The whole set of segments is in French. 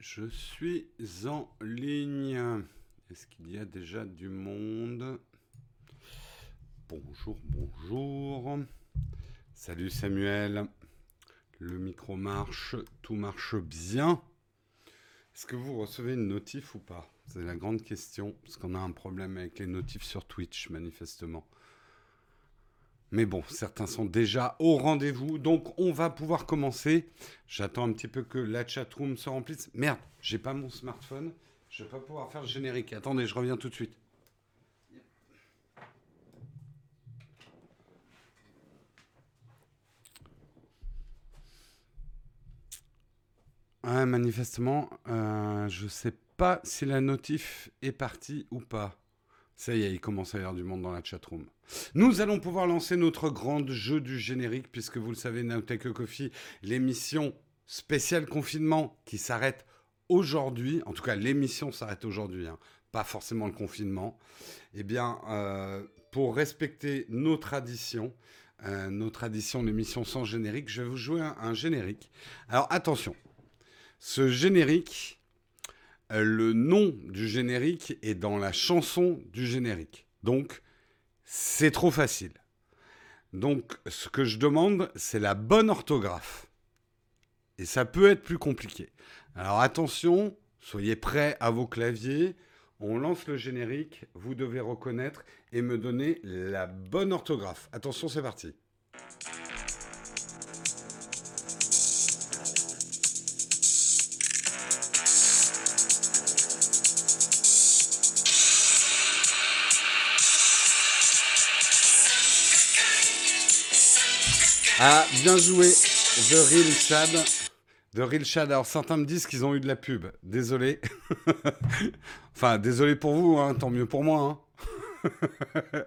Je suis en ligne. Est-ce qu'il y a déjà du monde? Bonjour, bonjour. Salut Samuel. Le micro marche, tout marche bien. Est-ce que vous recevez une notif ou pas? C'est la grande question, parce qu'on a un problème avec les notifs sur Twitch, manifestement. Mais bon, certains sont déjà au rendez-vous, donc on va pouvoir commencer. J'attends un petit peu que la chatroom se remplisse. Merde, j'ai pas mon smartphone. Je vais pas pouvoir faire le générique. Attendez, je reviens tout de suite. Manifestement, euh, je sais pas si la notif est partie ou pas. Ça y est, il commence à y avoir du monde dans la chatroom. Nous allons pouvoir lancer notre grand jeu du générique, puisque vous le savez, Nowtech Coffee, l'émission spéciale confinement qui s'arrête aujourd'hui, en tout cas l'émission s'arrête aujourd'hui, hein, pas forcément le confinement, eh bien, euh, pour respecter nos traditions, euh, nos traditions d'émission sans générique, je vais vous jouer un, générique. Alors attention, ce générique, le nom du générique est dans la chanson du générique. Donc, c'est trop facile. Donc, ce que je demande, c'est la bonne orthographe. Et ça peut être plus compliqué. Alors attention, soyez prêts à vos claviers. On lance le générique, vous devez reconnaître et me donner la bonne orthographe. Attention, c'est parti. Ah, bien joué, The Real Chad. The Real Chad. Alors, certains me disent qu'ils ont eu de la pub. Désolé. enfin, désolé pour vous, hein, tant mieux pour moi. Hein.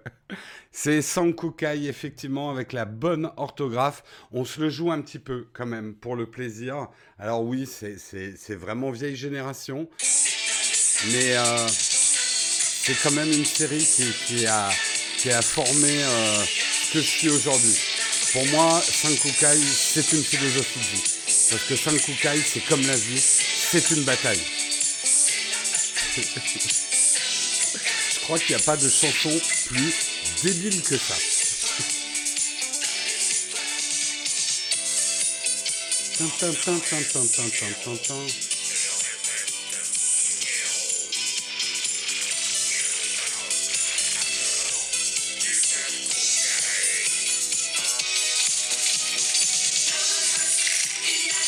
C'est Sankukai, effectivement, avec la bonne orthographe. On se le joue un petit peu, quand même, pour le plaisir. Alors, oui, c'est vraiment vieille génération. Mais euh, c'est quand même une série qui, a formé euh, ce que je suis aujourd'hui. Pour moi, Sankukai, c'est une philosophie de vie. Parce que Sankukai, c'est comme la vie, c'est une bataille. Je crois qu'il n'y a pas de chanson plus débile que ça.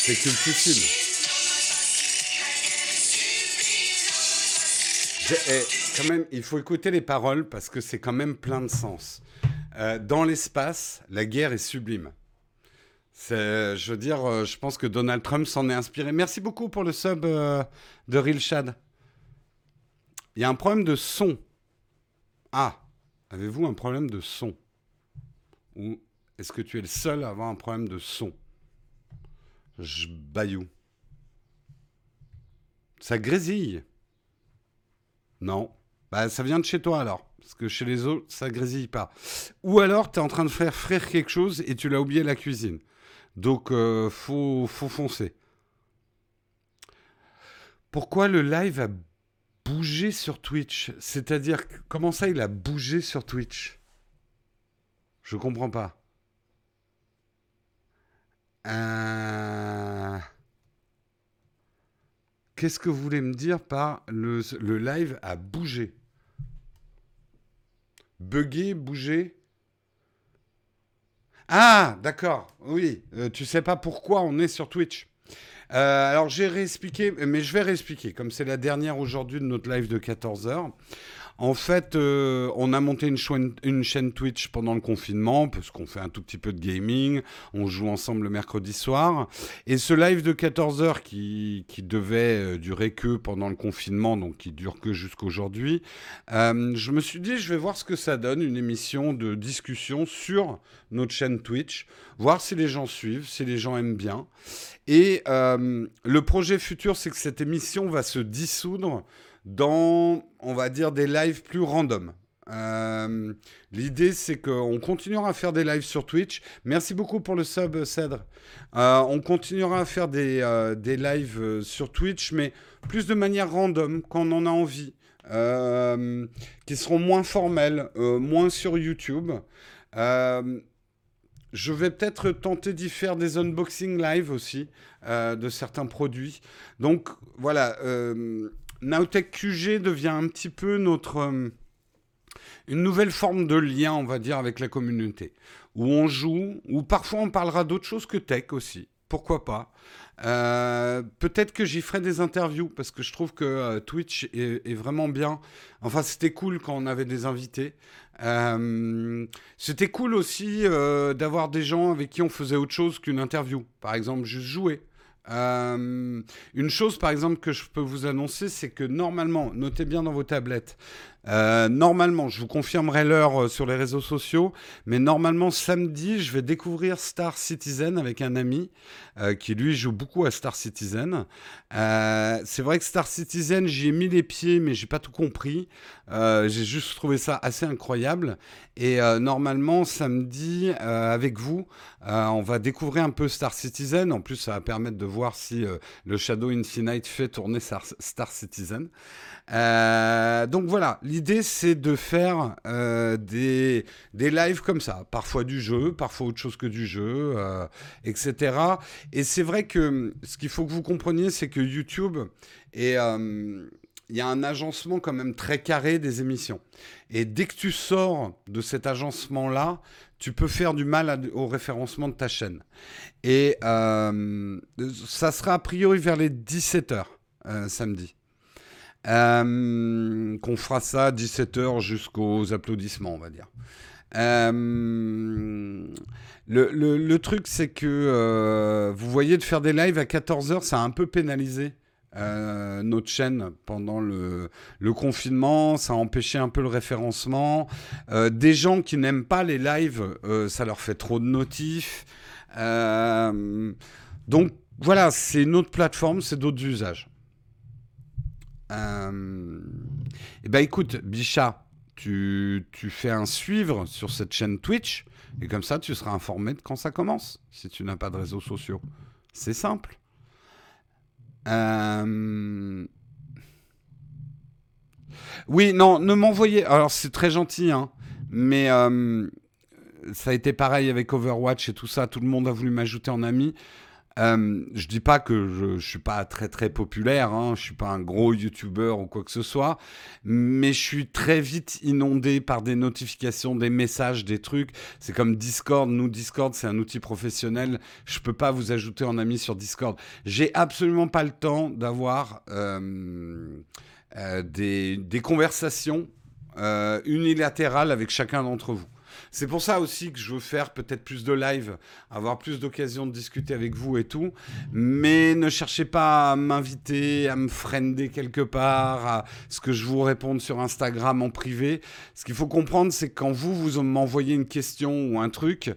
C'est cultissime. Eh, quand même, il faut écouter les paroles parce que c'est quand même plein de sens. Euh, dans l'espace, la guerre est sublime. je veux dire, euh, je pense que Donald Trump s'en est inspiré. Merci beaucoup pour le sub euh, de Real Shad. Il y a un problème de son. Ah, avez-vous un problème de son? Ou est-ce que tu es le seul à avoir un problème de son? Je. Ça grésille. Non. Bah, ça vient de chez toi alors. Parce que chez les autres, ça grésille pas. Ou alors, tu es en train de faire frire quelque chose et tu l'as oublié la cuisine. Donc, euh, faut, faut foncer. Pourquoi le live a bougé sur Twitch? C'est-à-dire, comment ça, il a bougé sur Twitch? Je comprends pas. Euh, qu'est-ce que vous voulez me dire par le, live a bougé? Bugué, bougé? Ah, d'accord, oui. Euh, tu sais pas pourquoi on est sur Twitch. Euh, alors j'ai réexpliqué, mais je vais réexpliquer, comme c'est la dernière aujourd'hui de notre live de 14h. En fait, euh, on a monté une, chaîne Twitch pendant le confinement, parce qu'on fait un tout petit peu de gaming, on joue ensemble le mercredi soir. Et ce live de 14h qui, devait euh, durer que pendant le confinement, donc qui dure que jusqu'aujourd'hui, euh, je me suis dit, je vais voir ce que ça donne, une émission de discussion sur notre chaîne Twitch, voir si les gens suivent, si les gens aiment bien. Et le projet futur, c'est que cette émission va se dissoudre dans, on va dire, des lives plus random. Euh, l'idée, c'est qu'on continuera à faire des lives sur Twitch. Merci beaucoup pour le sub, Cèdre. Euh, on continuera à faire des, euh, des lives sur Twitch, mais plus de manière random, quand on en a envie. qui seront moins formels, moins sur YouTube. je vais peut-être tenter d'y faire des unboxing live aussi de certains produits. Donc voilà, Nowtech QG devient un petit peu notre une nouvelle forme de lien, on va dire, avec la communauté, où on joue, où parfois on parlera d'autres choses que tech aussi. Pourquoi pas? Euh, Peut-être que j'y ferai des interviews parce que je trouve que euh, Twitch est, vraiment bien. Enfin, c'était cool quand on avait des invités. Euh, c'était cool aussi d'avoir des gens avec qui on faisait autre chose qu'une interview. Par exemple, juste jouer. Une chose, par exemple, que je peux vous annoncer, c'est que normalement, notez bien dans vos tablettes, euh, normalement, je vous confirmerai l'heure euh, sur les réseaux sociaux, mais normalement samedi, je vais découvrir Star Citizen avec un ami euh, qui lui joue beaucoup à Star Citizen. c'est vrai que Star Citizen, j'y ai mis les pieds, mais j'ai pas tout compris. j'ai juste trouvé ça assez incroyable. Et normalement, samedi, avec vous, on va découvrir un peu Star Citizen. En plus, ça va permettre de voir si le Shadow Infinite fait tourner Star Citizen. Euh, donc voilà, l'idée c'est de faire euh, des, des lives comme ça, parfois du jeu, parfois autre chose que du jeu, euh, etc. Et c'est vrai que ce qu'il faut que vous compreniez, c'est que YouTube il y a un agencement quand même très carré des émissions. Et dès que tu sors de cet agencement-là, tu peux faire du mal au référencement de ta chaîne. Et ça sera a priori vers les 17h samedi. Euh, qu'on fera ça 17h jusqu'aux applaudissements, on va dire. Euh, le, truc, c'est que euh, vous voyez, de faire des lives à 14h, ça a un peu pénalisé notre chaîne pendant le, le, confinement. Ça a empêché un peu le référencement. des gens qui n'aiment pas les lives, ça leur fait trop de notifs. donc voilà, c'est une autre plateforme, c'est d'autres usages. Euh... Eh ben écoute, Bichat, tu, tu, fais un suivre sur cette chaîne Twitch et comme ça tu seras informé de quand ça commence si tu n'as pas de réseaux sociaux. C'est simple. Euh... Oui, non, ne m'envoyez. Alors c'est très gentil, hein, mais euh, ça a été pareil avec Overwatch et tout ça. Tout le monde a voulu m'ajouter en ami. Euh, je dis pas que je, ne suis pas très très populaire, hein, je suis pas un gros youtubeur ou quoi que ce soit, mais je suis très vite inondé par des notifications, des messages, des trucs. C'est comme Discord. Nous, Discord, c'est un outil professionnel. Je peux pas vous ajouter en ami sur Discord. J'ai absolument pas le temps d'avoir euh, euh, des, des, conversations unilatérales avec chacun d'entre vous. C'est pour ça aussi que je veux faire peut-être plus de live, avoir plus d'occasions de discuter avec vous et tout. Mais ne cherchez pas à m'inviter, à me friender quelque part, à ce que je vous réponde sur Instagram en privé. Ce qu'il faut comprendre, c'est que quand vous, vous m'envoyez une question ou un truc,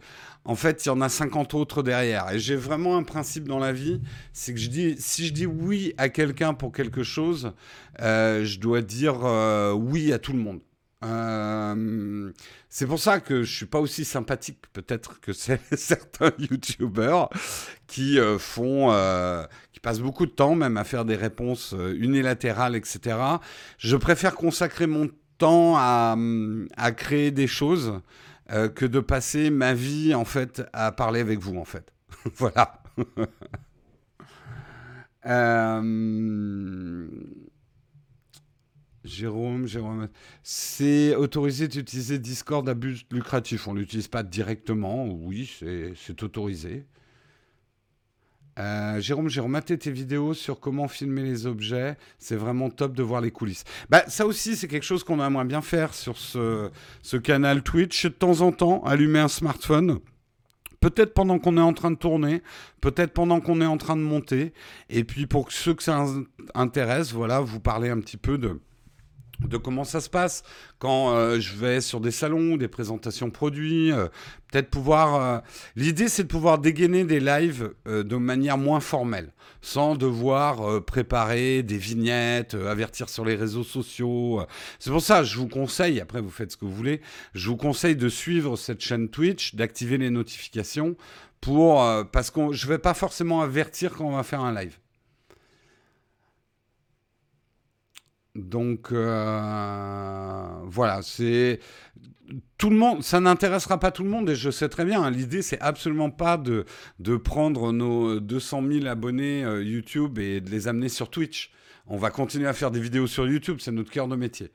en fait, il y en a 50 autres derrière. Et j'ai vraiment un principe dans la vie, c'est que je dis, si je dis oui à quelqu'un pour quelque chose, euh, je dois dire euh, oui à tout le monde. Euh, c'est pour ça que je suis pas aussi sympathique peut-être que certains youtubeurs qui euh, font, euh, qui passent beaucoup de temps même à faire des réponses unilatérales, etc. Je préfère consacrer mon temps à, à créer des choses que de passer ma vie en fait à parler avec vous en fait. voilà. Jérôme, Jérôme, c'est autorisé d'utiliser Discord à but lucratif. On ne l'utilise pas directement, oui, c'est autorisé. Euh, Jérôme, j'ai rematé tes vidéos sur comment filmer les objets. C'est vraiment top de voir les coulisses. Bah, ça aussi, c'est quelque chose qu'on aimerait bien faire sur ce, ce canal Twitch. De temps en temps, allumer un smartphone. Peut-être pendant qu'on est en train de tourner, peut-être pendant qu'on est en train de monter. Et puis pour ceux que ça intéresse, voilà, vous parlez un petit peu de, de comment ça se passe quand euh, je vais sur des salons, des présentations produits, euh, peut-être pouvoir... Euh, l'idée, c'est de pouvoir dégainer des lives de manière moins formelle, sans devoir préparer des vignettes, avertir sur les réseaux sociaux. C'est pour ça, je vous conseille, après vous faites ce que vous voulez, je vous conseille de suivre cette chaîne Twitch, d'activer les notifications, pour, parce que je ne vais pas forcément avertir quand on va faire un live. Donc euh, voilà, c'est tout le monde, ça n'intéressera pas tout le monde et je sais très bien. Hein, l'idée, c'est absolument pas de, de prendre nos 200 000 abonnés euh, YouTube et de les amener sur Twitch. On va continuer à faire des vidéos sur YouTube, c'est notre cœur de métier.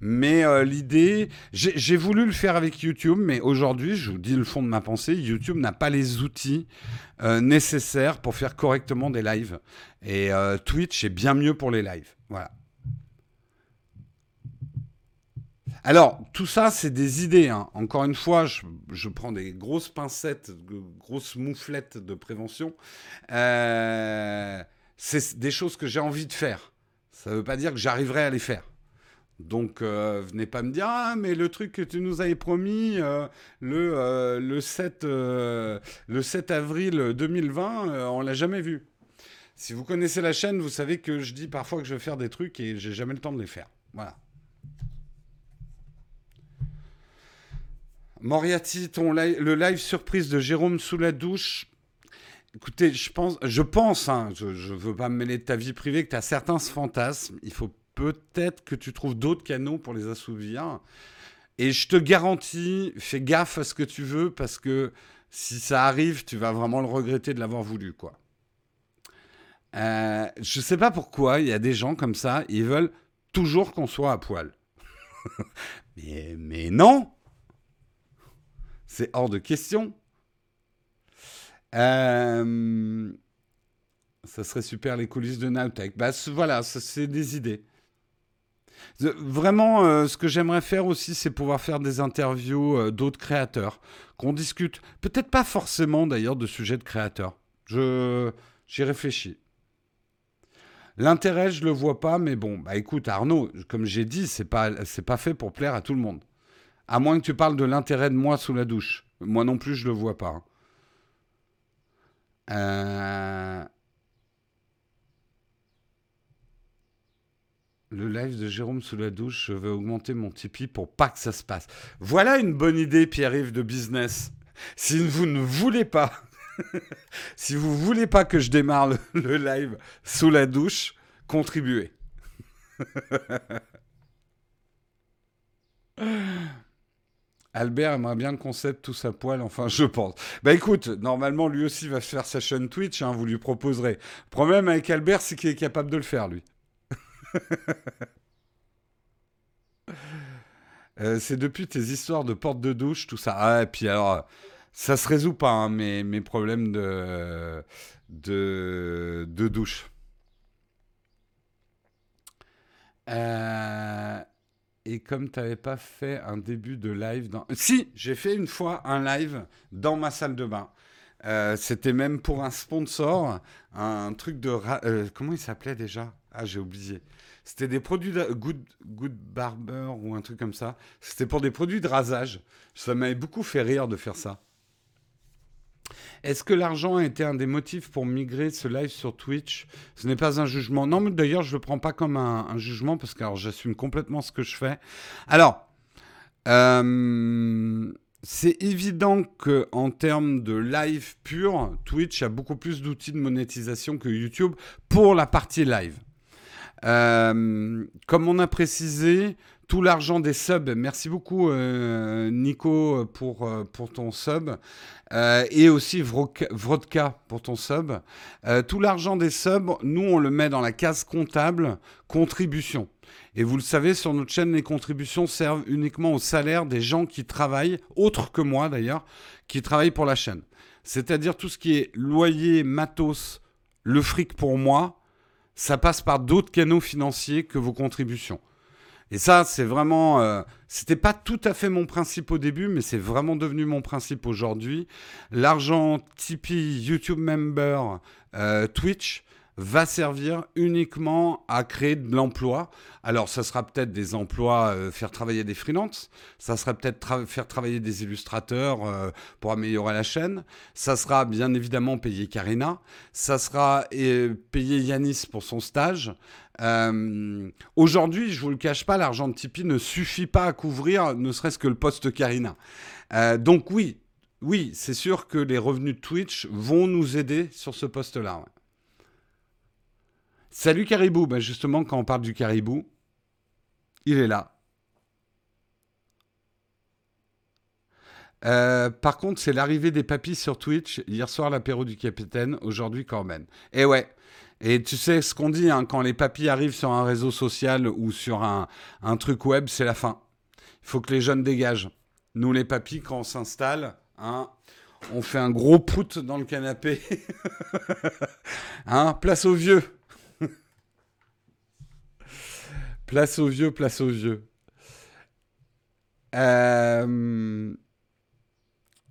Mais euh, l'idée, j'ai voulu le faire avec YouTube, mais aujourd'hui, je vous dis le fond de ma pensée, YouTube n'a pas les outils nécessaires pour faire correctement des lives. Et Twitch est bien mieux pour les lives. Voilà. Alors, tout ça, c'est des idées. Hein. Encore une fois, je, prends des grosses pincettes, grosses mouflettes de prévention. Euh, c'est des choses que j'ai envie de faire. Ça ne veut pas dire que j'arriverai à les faire. Donc, euh, venez pas me dire, ah, mais le truc que tu nous avais promis euh, le, 7, le 7 avril 2020, on l'a jamais vu. Si vous connaissez la chaîne, vous savez que je dis parfois que je vais faire des trucs et j'ai jamais le temps de les faire. Voilà. Moriarty, ton le live surprise de Jérôme sous la douche. Écoutez, je pense, je pense hein, je ne veux pas me mêler de ta vie privée, que tu as certains fantasmes. Il faut peut-être que tu trouves d'autres canaux pour les assouvir. Et je te garantis, fais gaffe à ce que tu veux, parce que si ça arrive, tu vas vraiment le regretter de l'avoir voulu, quoi. Euh, je sais pas pourquoi, il y a des gens comme ça, ils veulent toujours qu'on soit à poil. mais, mais non c'est hors de question. Euh, ça serait super les coulisses de Nowtech. Bah, voilà, c'est des idées. Vraiment, euh, ce que j'aimerais faire aussi, c'est pouvoir faire des interviews euh, d'autres créateurs, qu'on discute. Peut-être pas forcément d'ailleurs de sujets de créateurs. J'y réfléchis. L'intérêt, je le vois pas, mais bon, bah écoute, Arnaud, comme j'ai dit, c'est pas, c'est pas fait pour plaire à tout le monde. À moins que tu parles de l'intérêt de moi sous la douche. Moi non plus, je ne le vois pas. Euh, le live de Jérôme sous la douche, je vais augmenter mon Tipeee pour pas que ça se passe. Voilà une bonne idée, Pierre-Yves, de business. Si vous ne voulez pas, si vous voulez pas que je démarre le live sous la douche, contribuez. Albert aimerait bien le concept tout sa poil, enfin je pense. Bah écoute, normalement lui aussi va faire sa chaîne Twitch, hein, vous lui proposerez. Problème avec Albert, c'est qu'il est capable de le faire lui. Euh, c'est depuis tes histoires de porte de douche, tout ça. Ah, et puis alors, ça se résout pas, hein, mes, mes, problèmes de, de, de douche. Euh, et comme tu n'avais pas fait un début de live dans... Si, j'ai fait une fois un live dans ma salle de bain. Euh, c'était même pour un sponsor, un truc de... Euh, comment il s'appelait déjà? Ah, j'ai oublié. C'était des produits de Good, Good Barber ou un truc comme ça. C'était pour des produits de rasage. Ça m'avait beaucoup fait rire de faire ça. Est-ce que l'argent a été un des motifs pour migrer ce live sur Twitch? Ce n'est pas un jugement. Non, mais d'ailleurs, je ne le prends pas comme un, jugement parce que j'assume complètement ce que je fais. Alors, euh, c'est évident qu'en termes de live pur, Twitch a beaucoup plus d'outils de monétisation que YouTube pour la partie live. Euh, comme on a précisé, tout l'argent des subs, merci beaucoup euh, Nico pour, euh, pour ton sub, euh, et aussi Vrodka pour ton sub. tout l'argent des subs, nous on le met dans la case comptable contribution. Et vous le savez, sur notre chaîne, les contributions servent uniquement au salaire des gens qui travaillent, autres que moi d'ailleurs, qui travaillent pour la chaîne. C'est-à-dire tout ce qui est loyer, matos, le fric pour moi, ça passe par d'autres canaux financiers que vos contributions. Et ça, c'est vraiment. Euh, c'était pas tout à fait mon principe au début, mais c'est vraiment devenu mon principe aujourd'hui. L'argent Tipeee, YouTube Member, euh, Twitch va servir uniquement à créer de l'emploi. Alors, ça sera peut-être des emplois, euh, faire travailler des freelances, ça sera peut-être faire travailler des illustrateurs euh, pour améliorer la chaîne, ça sera bien évidemment payer Karina, ça sera euh, payer Yanis pour son stage. Aujourd'hui, je vous le cache pas, l'argent de Tipeee ne suffit pas à couvrir ne serait-ce que le poste Karina. donc oui, oui, c'est sûr que les revenus de Twitch vont nous aider sur ce poste-là. Salut Caribou. Ben justement, quand on parle du caribou, il est là. Euh, par contre, c'est l'arrivée des papis sur Twitch. Hier soir, l'apéro du capitaine. Aujourd'hui, Corben. Et eh ouais. Et tu sais ce qu'on dit, hein, quand les papis arrivent sur un réseau social ou sur un, truc web, c'est la fin. Il faut que les jeunes dégagent. Nous, les papis, quand on s'installe, hein, on fait un gros prout dans le canapé. hein, place aux vieux. Place aux vieux, place aux vieux. Euh,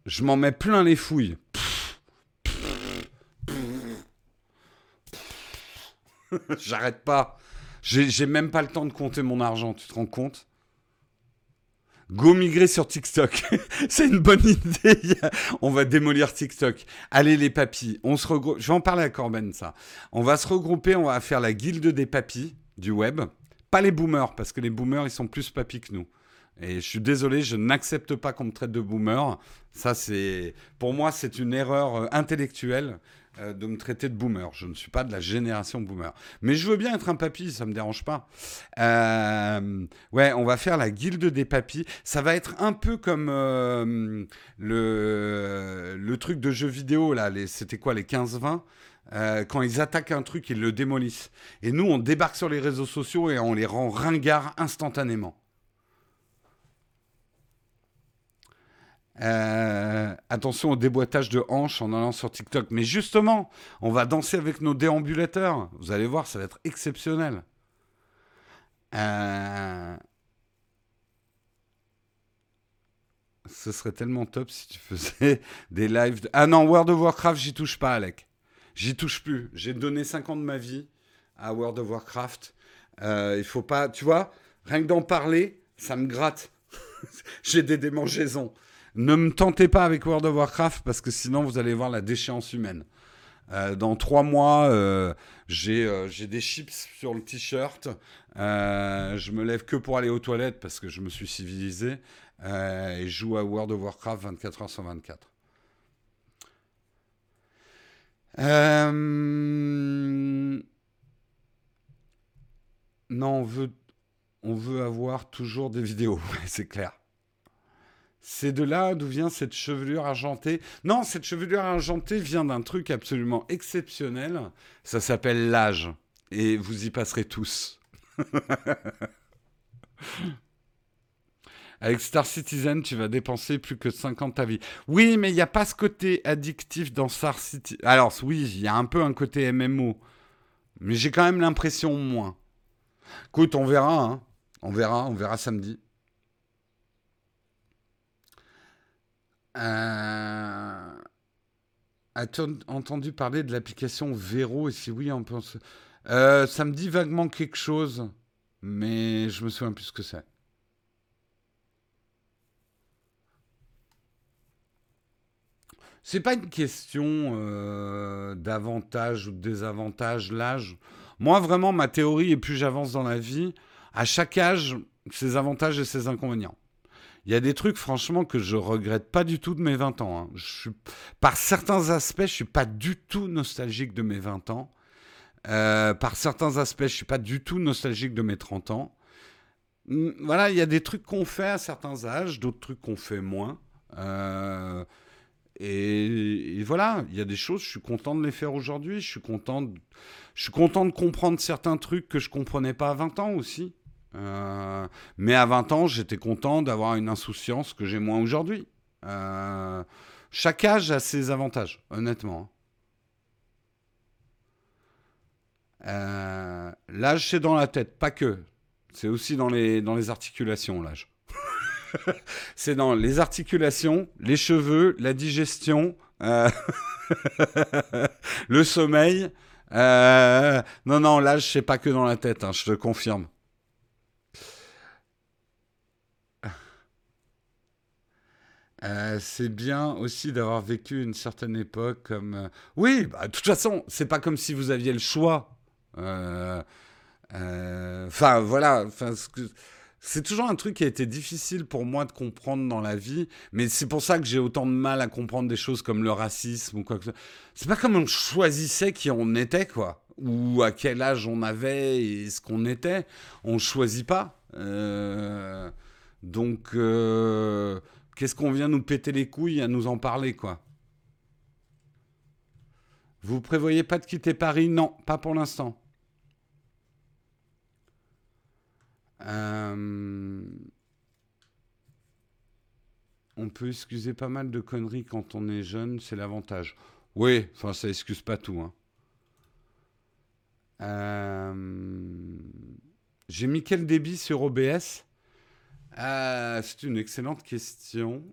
je m'en mets plein les fouilles. J'arrête pas. J'ai même pas le temps de compter mon argent, tu te rends compte? Go migrer sur TikTok. c'est une bonne idée. on va démolir TikTok. Allez les papis, on se. Je vais en parler à Corben ça. On va se regrouper, on va faire la guilde des papis du web. Pas les boomers, parce que les boomers, ils sont plus papis que nous. Et je suis désolé, je n'accepte pas qu'on me traite de boomer. Ça, c'est, pour moi, c'est une erreur euh, intellectuelle euh, de me traiter de boomer. Je ne suis pas de la génération boomer. Mais je veux bien être un papy, ça me dérange pas. Euh, ouais, on va faire la guilde des papis. Ça va être un peu comme le, le truc de jeux vidéo, là. C'était quoi, les 15-20 euh, quand ils attaquent un truc, ils le démolissent. Et nous, on débarque sur les réseaux sociaux et on les rend ringards instantanément. Euh, attention au déboîtage de hanches en allant sur TikTok. Mais justement, on va danser avec nos déambulateurs. Vous allez voir, ça va être exceptionnel. Euh, ce serait tellement top si tu faisais des lives. Ah non, World of Warcraft, j'y touche pas, Alec. J'y touche plus. J'ai donné 5 ans de ma vie à World of Warcraft. Euh, il faut pas, tu vois, rien que d'en parler, ça me gratte. J'ai des démangeaisons. Ne me tentez pas avec World of Warcraft parce que sinon vous allez voir la déchéance humaine. Euh, dans trois mois, euh, j'ai des chips sur le t-shirt. je me lève que pour aller aux toilettes parce que je me suis civilisé. et joue à World of Warcraft 24 h sur 24. Euh, non, on veut, on veut avoir toujours des vidéos, c'est clair. C'est de là d'où vient cette chevelure argentée. Non, cette chevelure argentée vient d'un truc absolument exceptionnel. Ça s'appelle l'âge. Et vous y passerez tous. Avec Star Citizen, tu vas dépenser plus que 50 ta vie. Oui, mais il n'y a pas ce côté addictif dans Star Citizen. Alors, oui, il y a un peu un côté MMO. Mais j'ai quand même l'impression moins. Écoute, on verra. Hein. On verra, on verra samedi. Euh... As-tu entendu parler de l'application Vero? Et si oui, on pense. Euh, ça me dit vaguement quelque chose, mais je me souviens plus ce que c'est. C'est pas une question euh, d'avantage ou de désavantage, l'âge. Moi, vraiment, ma théorie, et plus j'avance dans la vie, à chaque âge, ses avantages et ses inconvénients. Il y a des trucs, franchement, que je regrette pas du tout de mes 20 ans. Hein. Par certains aspects, je suis pas du tout nostalgique de mes 20 ans. Euh, par certains aspects, je suis pas du tout nostalgique de mes 30 ans. Hum, voilà, il y a des trucs qu'on fait à certains âges, d'autres trucs qu'on fait moins. Euh, et, voilà, il y a des choses, je suis content de les faire aujourd'hui. Je suis content de, je suis content de comprendre certains trucs que je comprenais pas à 20 ans aussi. Euh, mais à 20 ans, j'étais content d'avoir une insouciance que j'ai moins aujourd'hui. Euh, chaque âge a ses avantages, honnêtement. Euh, l'âge, c'est dans la tête, pas que. C'est aussi dans les, dans les articulations, l'âge. c'est dans les articulations, les cheveux, la digestion, euh, le sommeil, Euh, non, non, là, je sais pas que dans la tête, hein, je te confirme. Euh, c'est bien aussi d'avoir vécu une certaine époque comme. Oui, bah, de toute façon, c'est pas comme si vous aviez le choix. Enfin, voilà. Enfin, c'est toujours un truc qui a été difficile pour moi de comprendre dans la vie, mais c'est pour ça que j'ai autant de mal à comprendre des choses comme le racisme ou quoi que ce soit. C'est pas comme on choisissait qui on était, quoi, ou à quel âge on avait et ce qu'on était. On choisit pas. Euh, donc, euh, qu'est-ce qu'on vient nous péter les couilles à nous en parler, quoi? Vous prévoyez pas de quitter Paris? Non, pas pour l'instant. Euh, on peut excuser pas mal de conneries quand on est jeune, c'est l'avantage. Oui, enfin ça excuse pas tout. Hein. Euh, j'ai mis quel débit sur OBS euh, C'est une excellente question.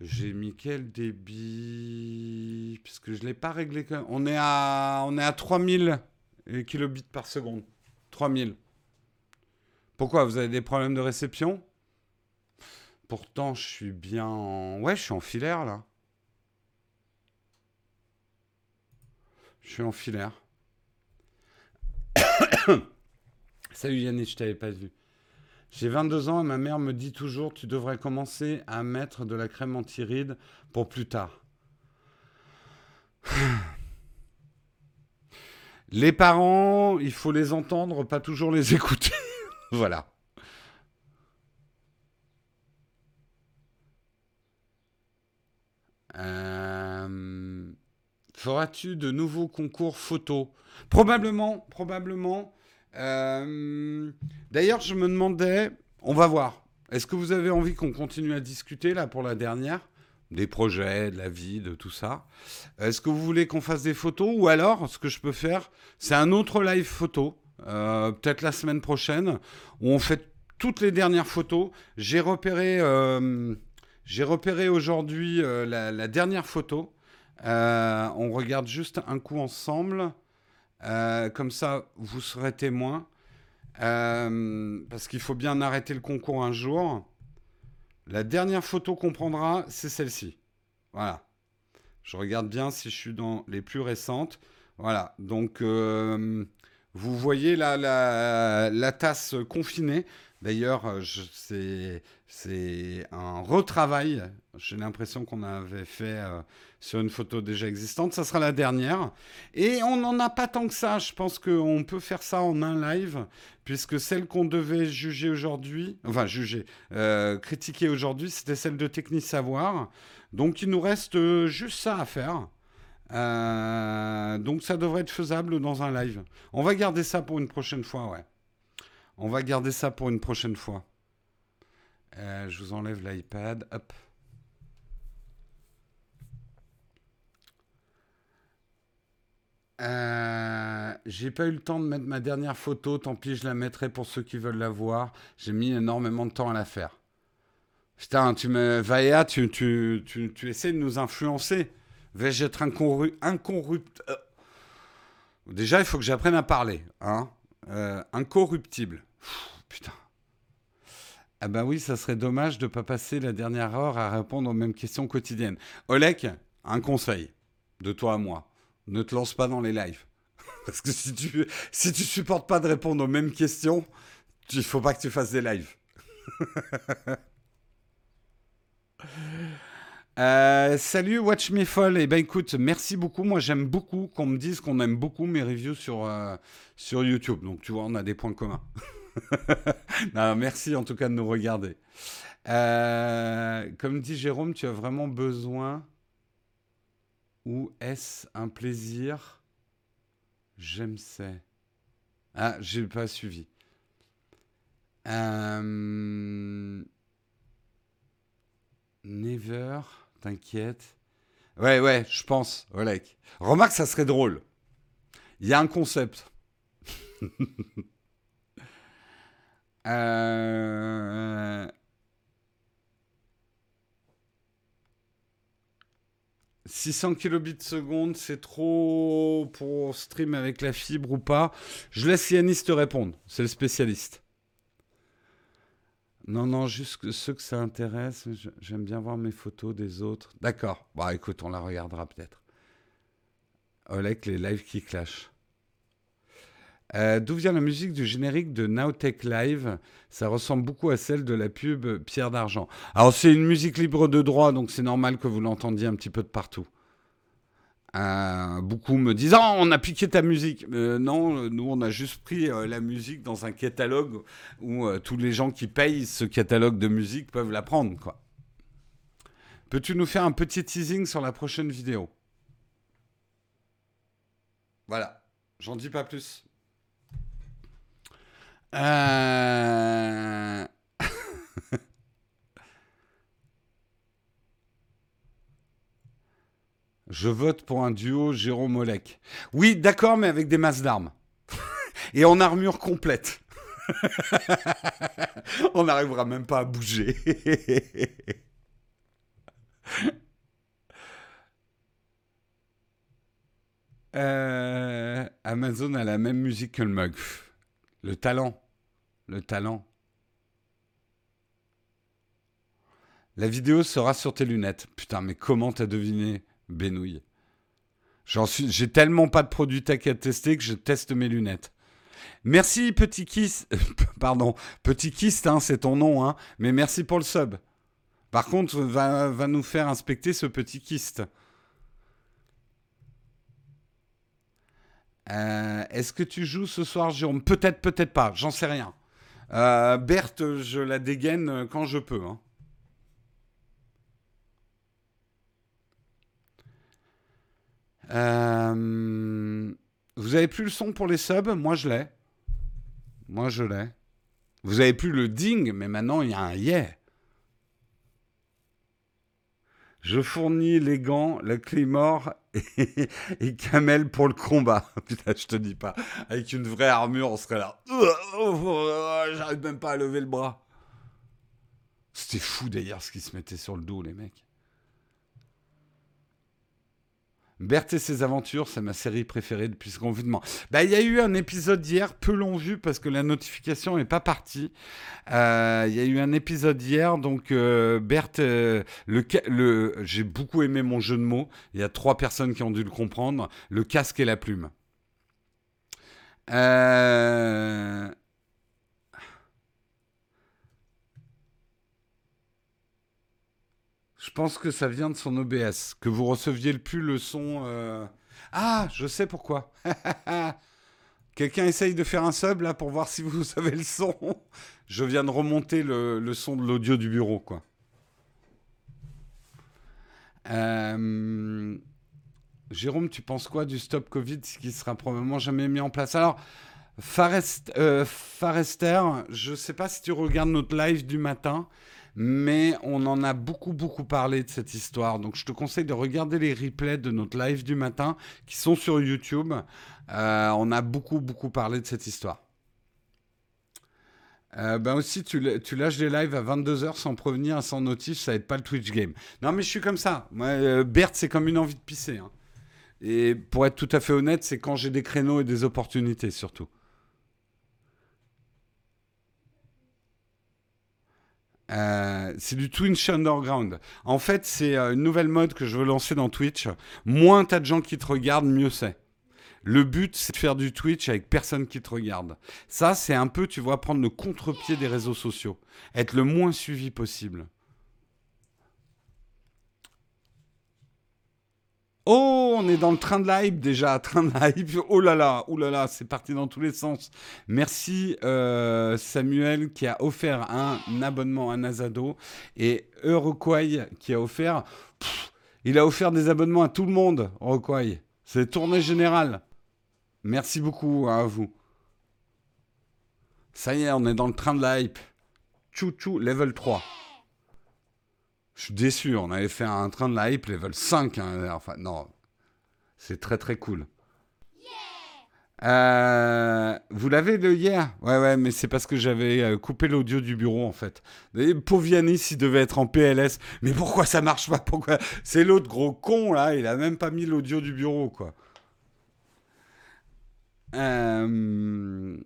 J'ai mis quel débit? Puisque je ne l'ai pas réglé. On est à, on est à 3000 kilobits par seconde. 3000. Pourquoi Vous avez des problèmes de réception? Pourtant, je suis bien en... Ouais, je suis en filaire, là. Je suis en filaire. Salut Yannick, je t'avais pas vu. J'ai 22 ans et ma mère me dit toujours tu devrais commencer à mettre de la crème anti-rides pour plus tard. Les parents, il faut les entendre, pas toujours les écouter. voilà. Euh, feras-tu de nouveaux concours photo? Probablement, probablement. Euh, d'ailleurs, je me demandais, on va voir. Est-ce que vous avez envie qu'on continue à discuter là pour la dernière? Des projets, de la vie, de tout ça. Est-ce que vous voulez qu'on fasse des photos? Ou alors ce que je peux faire, c'est un autre live photo. Euh, peut-être la semaine prochaine, où on fait toutes les dernières photos. J'ai repéré, euh, j'ai repéré aujourd'hui euh, la, dernière photo. on regarde juste un coup ensemble. comme ça, vous serez témoin. parce qu'il faut bien arrêter le concours un jour. La dernière photo qu'on prendra, c'est celle-ci. Voilà. Je regarde bien si je suis dans les plus récentes. Voilà. Donc, vous voyez la, la, tasse confinée. D'ailleurs, c'est un retravail. J'ai l'impression qu'on avait fait euh, sur une photo déjà existante. Ça sera la dernière. Et on n'en a pas tant que ça. Je pense qu'on peut faire ça en un live, puisque celle qu'on devait juger aujourd'hui, enfin juger, euh, critiquer aujourd'hui, c'était celle de Technique Savoir. Donc il nous reste euh, juste ça à faire. Euh, donc ça devrait être faisable dans un live. On va garder ça pour une prochaine fois, ouais. On va garder ça pour une prochaine fois. Euh, je vous enlève l'iPad. Hop. Euh, j'ai pas eu le temps de mettre ma dernière photo, tant pis, je la mettrai pour ceux qui veulent la voir. J'ai mis énormément de temps à la faire. Putain, tu me. Vaea, tu, tu, tu, tu essaies de nous influencer. Vais-je être incorruptible euh, Déjà, il faut que j'apprenne à parler. Hein euh, incorruptible. putain. Ah ben oui, ça serait dommage de ne pas passer la dernière heure à répondre aux mêmes questions quotidiennes. Olek, un conseil de toi à moi. Ne te lance pas dans les lives. Parce que si tu si tu supportes pas de répondre aux mêmes questions, il faut pas que tu fasses des lives. Euh, salut Watch Me Fall. Eh ben écoute, merci beaucoup. Moi j'aime beaucoup qu'on me dise qu'on aime beaucoup mes reviews sur, euh, sur YouTube. Donc tu vois, on a des points communs. merci en tout cas de nous regarder. Euh, comme dit Jérôme, tu as vraiment besoin ou est-ce un plaisir? J'aime ça. Ah, j'ai pas suivi. Never. T'inquiète. Ouais, ouais, je pense, Olek. Remarque, ça serait drôle. Il y a un concept. euh... 600 kilobits seconde, c'est trop pour stream avec la fibre ou pas? Je laisse Yanis te répondre, c'est le spécialiste. Non, non, juste ceux que ça intéresse. J'aime bien voir mes photos des autres. D'accord. Bah, écoute, on la regardera peut-être. Olek, les lives qui clashent. Euh, d'où vient la musique du générique de Nowtech Live? Ça ressemble beaucoup à celle de la pub Pierre d'Argent. Alors c'est une musique libre de droit, donc c'est normal que vous l'entendiez un petit peu de partout. Euh, beaucoup me disent oh, on a piqué ta musique. Euh, non, nous on a juste pris la musique dans un catalogue où tous les gens qui payent ce catalogue de musique peuvent la prendre. Quoi. Peux-tu nous faire un petit teasing sur la prochaine vidéo? Voilà, j'en dis pas plus. Euh, Je vote pour un duo Jérôme Olek. Oui, d'accord, mais avec des masses d'armes. Et en armure complète. On n'arrivera même pas à bouger. Euh, Amazon a la même musique que le mug. Le talent. Le talent. La vidéo sera sur tes lunettes. Putain, mais comment t'as deviné, Benouille J'en suis, j'ai tellement pas de produits tech à tester que je teste mes lunettes. Merci petit kiss, pardon, petit kiss, hein, c'est ton nom, hein, mais merci pour le sub. Par contre, va, va nous faire inspecter ce petit kyste. Euh, est-ce que tu joues ce soir, Jérôme? Peut-être, peut-être pas, j'en sais rien. Euh, Berthe, je la dégaine quand je peux. Hein. Euh, vous avez plus le son pour les subs? Moi, je l'ai. Moi, je l'ai. Vous avez plus le ding, mais maintenant, il y a un yeah. Je fournis les gants, la clé mort et, Kamel pour le combat. Putain, je te dis pas. Avec une vraie armure, on serait là. J'arrive même pas à lever le bras. C'était fou d'ailleurs ce qui se mettait sur le dos, les mecs. Berthe et ses aventures, c'est ma série préférée depuis ce confinement. Bah, il y a eu un épisode hier, peu l'ont vu parce que la notification n'est pas partie. Euh, il y a eu un épisode hier, donc euh, Berthe, euh, j'ai beaucoup aimé mon jeu de mots. Il y a trois personnes qui ont dû le comprendre. Le casque et la plume. Euh, Je pense que ça vient de son OBS, que vous receviez le plus le son. Euh, ah, je sais pourquoi. Quelqu'un essaye de faire un sub là pour voir si vous savez le son. Je viens de remonter le, son de l'audio du bureau, quoi. Euh, Jérôme, tu penses quoi du stop Covid qui sera probablement jamais mis en place? Alors, Farester, euh, je ne sais pas si tu regardes notre live du matin mais on en a beaucoup, beaucoup parlé de cette histoire. Donc, je te conseille de regarder les replays de notre live du matin qui sont sur YouTube. Euh, on a beaucoup, beaucoup parlé de cette histoire. Euh, ben aussi, tu, lâches des lives à 22h sans prévenir, sans notif, ça aide pas le Twitch game. Non, mais je suis comme ça. Euh, Berthe, c'est comme une envie de pisser. Hein. Et pour être tout à fait honnête, c'est quand j'ai des créneaux et des opportunités surtout. Euh, c'est du Twitch Underground. En fait, c'est euh, une nouvelle mode que je veux lancer dans Twitch. Moins t'as de gens qui te regardent, mieux c'est. Le but, c'est de faire du Twitch avec personne qui te regarde. Ça, c'est un peu, tu vois, prendre le contre-pied des réseaux sociaux. Être le moins suivi possible. Oh, on est dans le train de la hype déjà, train de la hype. Oh là là, oh là là, c'est parti dans tous les sens. Merci euh, Samuel qui a offert un abonnement à Nazado et Euroquai qui a offert. il a offert des abonnements à tout le monde, Euroquai. C'est tournée générale. Merci beaucoup à vous. Ça y est, on est dans le train de la hype. Chou, level 3. Je suis déçu, on avait fait un train de la hype level 5. Hein. Enfin, non, c'est très très cool. Euh, vous l'avez le hier? Ouais, ouais, mais c'est parce que j'avais euh, coupé l'audio du bureau en fait. Et pauvre il devait être en PLS. Mais pourquoi ça marche pas? Pourquoi? C'est l'autre gros con là, il a même pas mis l'audio du bureau quoi. Euh,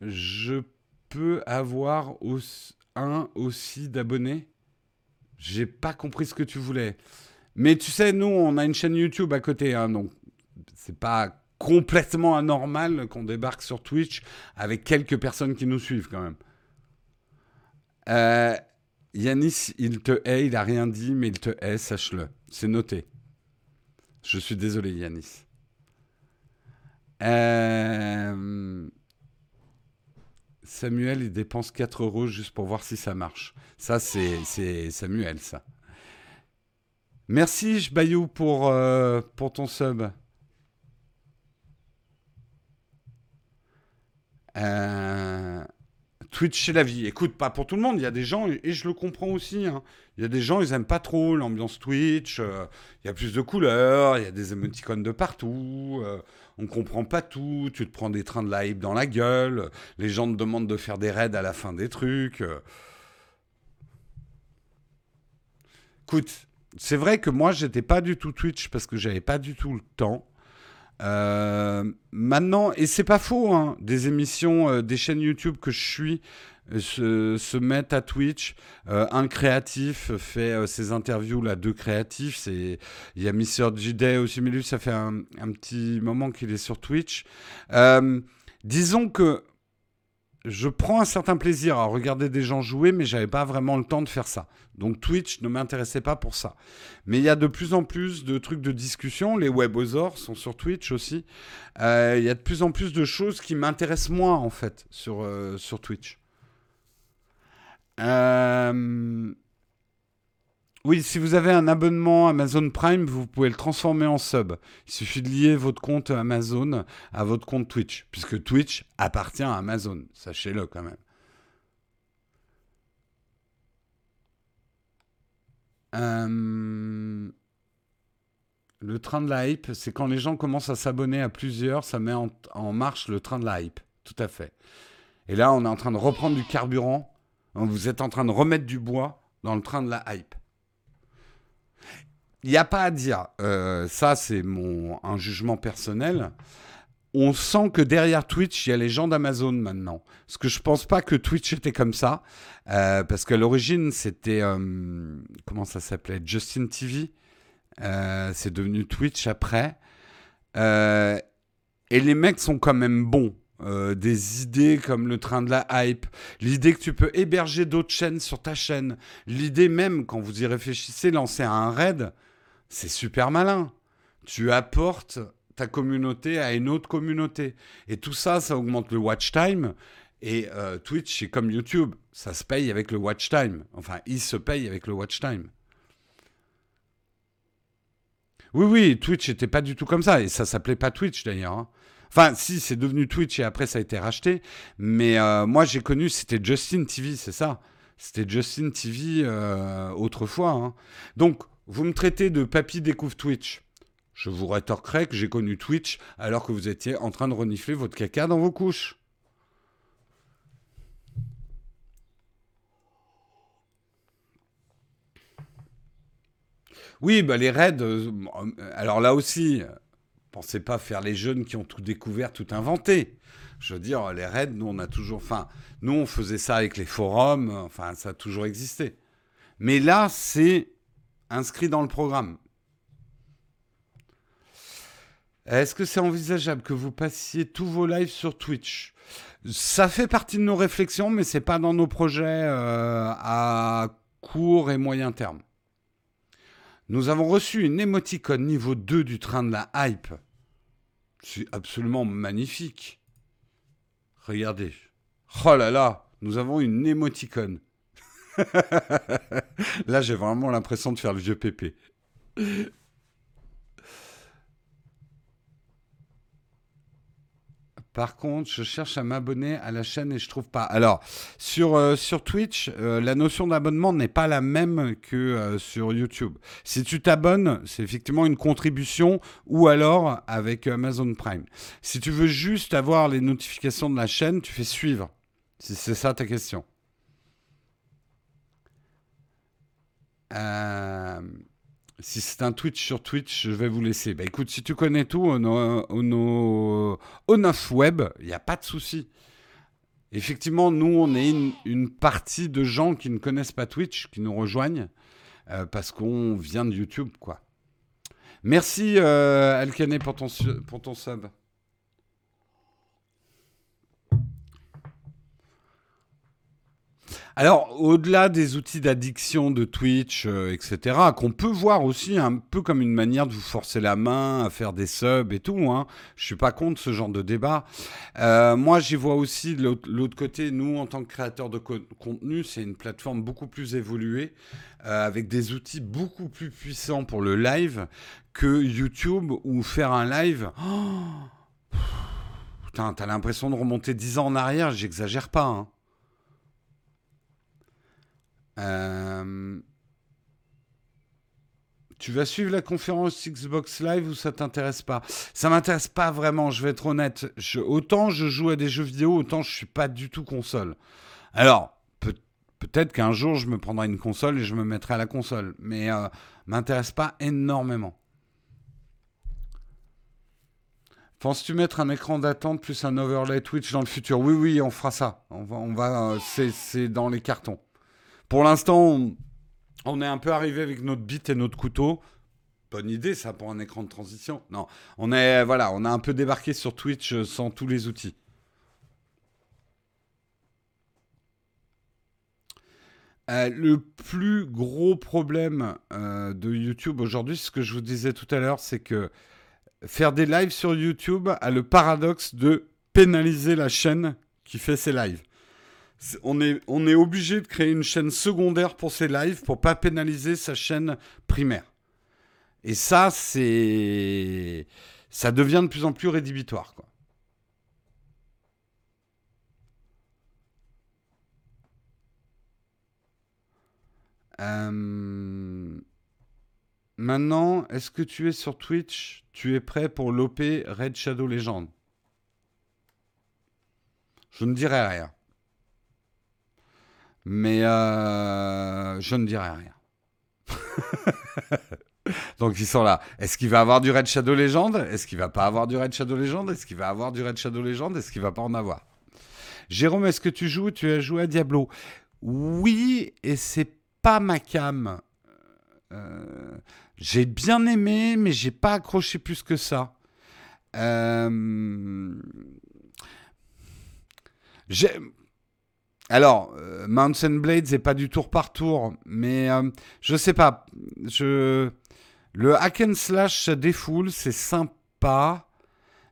je avoir un aussi d'abonnés? J'ai pas compris ce que tu voulais. Mais tu sais, nous, on a une chaîne YouTube à côté, hein, donc c'est pas complètement anormal qu'on débarque sur Twitch avec quelques personnes qui nous suivent quand même. Euh, Yanis, il te hait, il a rien dit, mais il te hait, sache-le. C'est noté. Je suis désolé, Yanis. Euh, Samuel, il dépense 4 euros juste pour voir si ça marche. Ça, c'est Samuel, ça. Merci, Bayou, pour, euh, pour ton sub. Euh, Twitch, c'est la vie. Écoute, pas pour tout le monde. Il y a des gens, et je le comprends aussi. Hein. Il y a des gens, ils aiment pas trop l'ambiance Twitch. Euh, il y a plus de couleurs, il y a des émoticônes de partout. On comprend pas tout. Tu te prends des trains de live dans la gueule. Les gens te demandent de faire des raids à la fin des trucs. Écoute, c'est vrai que moi, j'étais pas du tout Twitch parce que j'avais pas du tout le temps. Euh, maintenant, et c'est pas faux, hein, des émissions, euh, des chaînes YouTube que je suis euh, se, mettent à Twitch. un créatif fait ses interviews là, deux créatifs. Il y a Mr. J aussi, mais lui ça fait un, petit moment qu'il est sur Twitch. disons que je prends un certain plaisir à regarder des gens jouer, mais j'avais pas vraiment le temps de faire ça. Donc Twitch ne m'intéressait pas pour ça. Mais il y a de plus en plus de trucs de discussion. Les webosaures sont sur Twitch aussi. Euh, il y a de plus en plus de choses qui m'intéressent moins en fait sur, euh, sur Twitch. Euh, oui, si vous avez un abonnement Amazon Prime, vous pouvez le transformer en sub. Il suffit de lier votre compte Amazon à votre compte Twitch, puisque Twitch appartient à Amazon. Sachez-le quand même. Euh, le train de la hype, c'est quand les gens commencent à s'abonner à plusieurs, ça met en, en, marche le train de la hype. Tout à fait. Et là, on est en train de reprendre du carburant. Vous êtes en train de remettre du bois dans le train de la hype. Il n'y a pas à dire. Euh, ça, c'est mon un jugement personnel. On sent que derrière Twitch, il y a les gens d'Amazon maintenant. Parce que je pense pas que Twitch était comme ça. Euh, parce qu'à l'origine, c'était. Euh, comment ça s'appelait? Justin TV. c'est devenu Twitch après. et les mecs sont quand même bons. Des idées comme le train de la hype, l'idée que tu peux héberger d'autres chaînes sur ta chaîne, l'idée même, quand vous y réfléchissez, lancer un raid, c'est super malin. Tu apportes ta communauté à une autre communauté. Et tout ça, ça augmente le watch time. Et euh, Twitch, c'est comme YouTube, ça se paye avec le watch time. Enfin, il se paye avec le watch time. Oui, oui, Twitch n'était pas du tout comme ça. Et ça s'appelait pas Twitch d'ailleurs. Hein. Enfin, si, c'est devenu Twitch et après ça a été racheté. Mais euh, moi, j'ai connu, c'était Justin TV, c'est ça. C'était Justin TV euh, autrefois. Hein. Donc, vous me traitez de papy découvre Twitch. Je vous rétorquerai que j'ai connu Twitch alors que vous étiez en train de renifler votre caca dans vos couches. Oui, bah les raids, euh, alors là aussi, pensez pas faire les jeunes qui ont tout découvert, tout inventé. Je veux dire, les raids, nous on a toujours, enfin, nous on faisait ça avec les forums, enfin ça a toujours existé. Mais là, c'est inscrit dans le programme. Est-ce que c'est envisageable que vous passiez tous vos lives sur Twitch? Ça fait partie de nos réflexions, mais c'est pas dans nos projets euh, à court et moyen terme. Nous avons reçu une émoticône niveau 2 du train de la hype. C'est absolument magnifique. Regardez. Oh là là, nous avons une émoticône. Là, j'ai vraiment l'impression de faire le vieux pépé. Par contre, je cherche à m'abonner à la chaîne et je trouve pas. Alors, sur, euh, sur Twitch, euh, la notion d'abonnement n'est pas la même que euh, sur YouTube. Si tu t'abonnes, c'est effectivement une contribution ou alors avec Amazon Prime. Si tu veux juste avoir les notifications de la chaîne, tu fais suivre. Si c'est ça ta question. Euh... Si c'est un Twitch sur Twitch, je vais vous laisser. Bah écoute, si tu connais tout, au, web, il n'y a pas de souci. Effectivement, nous, on est une, partie de gens qui ne connaissent pas Twitch, qui nous rejoignent, euh, parce qu'on vient de YouTube, quoi. Merci, euh, pour ton, pour ton sub. Alors, au-delà des outils d'addiction de Twitch, euh, etc., qu'on peut voir aussi un peu comme une manière de vous forcer la main à faire des subs et tout, hein, je suis pas contre ce genre de débat. Euh, moi, j'y vois aussi de l'autre côté, nous, en tant que créateurs de contenu, c'est une plateforme beaucoup plus évoluée, euh, avec des outils beaucoup plus puissants pour le live que YouTube ou faire un live. Oh Putain, t'as l'impression de remonter 10 ans en arrière, j'exagère pas. Hein. Euh, tu vas suivre la conférence Xbox Live ou ça t'intéresse pas? Ça m'intéresse pas vraiment, je vais être honnête. autant je joue à des jeux vidéo, autant je suis pas du tout console. Alors, peut-être qu'un jour je me prendrai une console et je me mettrai à la console, mais euh, m'intéresse pas énormément. Penses-tu mettre un écran d'attente plus un overlay Twitch dans le futur? Oui, oui, on fera ça. On va, on va, euh, c'est dans les cartons. Pour l'instant, on, est un peu arrivé avec notre bite et notre couteau. Bonne idée, ça, pour un écran de transition. Non, on est, voilà, on a un peu débarqué sur Twitch euh, sans tous les outils. Euh, le plus gros problème euh, de YouTube aujourd'hui, ce que je vous disais tout à l'heure, c'est que faire des lives sur YouTube a le paradoxe de pénaliser la chaîne qui fait ses lives on est, obligé de créer une chaîne secondaire pour ses lives pour pas pénaliser sa chaîne primaire. Et ça, c'est. Ça devient de plus en plus rédhibitoire. Euh, maintenant, est-ce que tu es sur Twitch? Tu es prêt pour l'OP Red Shadow Legend Je ne dirai rien. Mais euh, je ne dirai rien. Donc ils sont là. Est-ce qu'il va avoir du Red Shadow Legend? Est-ce qu'il va pas avoir du Red Shadow Legend? Est-ce qu'il va avoir du Red Shadow Legend? Est-ce qu'il va pas en avoir? Jérôme, est-ce que tu joues? Tu as joué à Diablo? Oui, et c'est pas ma cam. Euh, j'ai bien aimé, mais j'ai pas accroché plus que ça. Euh, j'ai alors, euh, Mountain Blade, c'est pas du tour par tour, mais euh, je sais pas. Je... Le hack and slash défoule, c'est sympa,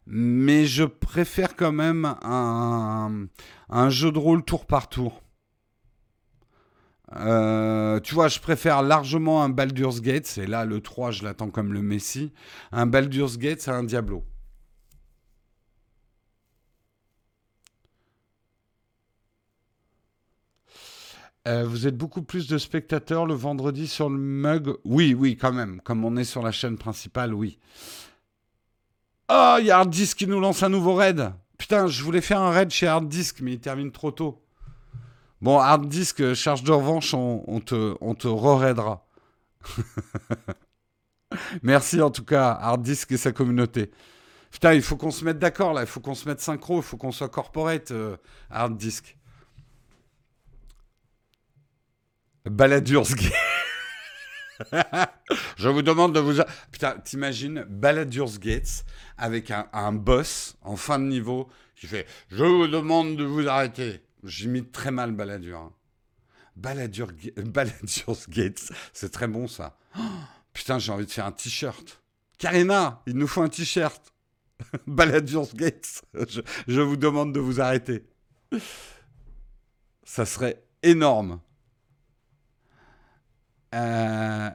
mais je préfère quand même un, jeu de rôle tour par tour. Euh, tu vois, je préfère largement un Baldur's Gate, et là le 3, je l'attends comme le Messi. Un Baldur's Gate, c'est un Diablo. Euh, vous êtes beaucoup plus de spectateurs le vendredi sur le mug? Oui, oui, quand même. Comme on est sur la chaîne principale, oui. Oh, il y a Hard qui nous lance un nouveau raid. Putain, je voulais faire un raid chez Hard Disk, mais il termine trop tôt. Bon, Hard Disk, euh, charge de revanche, on, te, re-raidera. Merci en tout cas, Hard Disk et sa communauté. Putain, il faut qu'on se mette d'accord là, il faut qu'on se mette synchro, il faut qu'on soit corporate, euh, Hard. Baladur's Gate. Je vous demande de vous. Putain, t'imagines Baladur's Gates avec un, boss en fin de niveau qui fait Je vous demande de vous arrêter. J'imite très mal Baladur. Hein. Baladur, Gates, c'est très bon ça. putain, j'ai envie de faire un t-shirt. Karina, il nous faut un t-shirt. Baladur's Gates, je vous demande de vous arrêter. Ça serait énorme. Euh,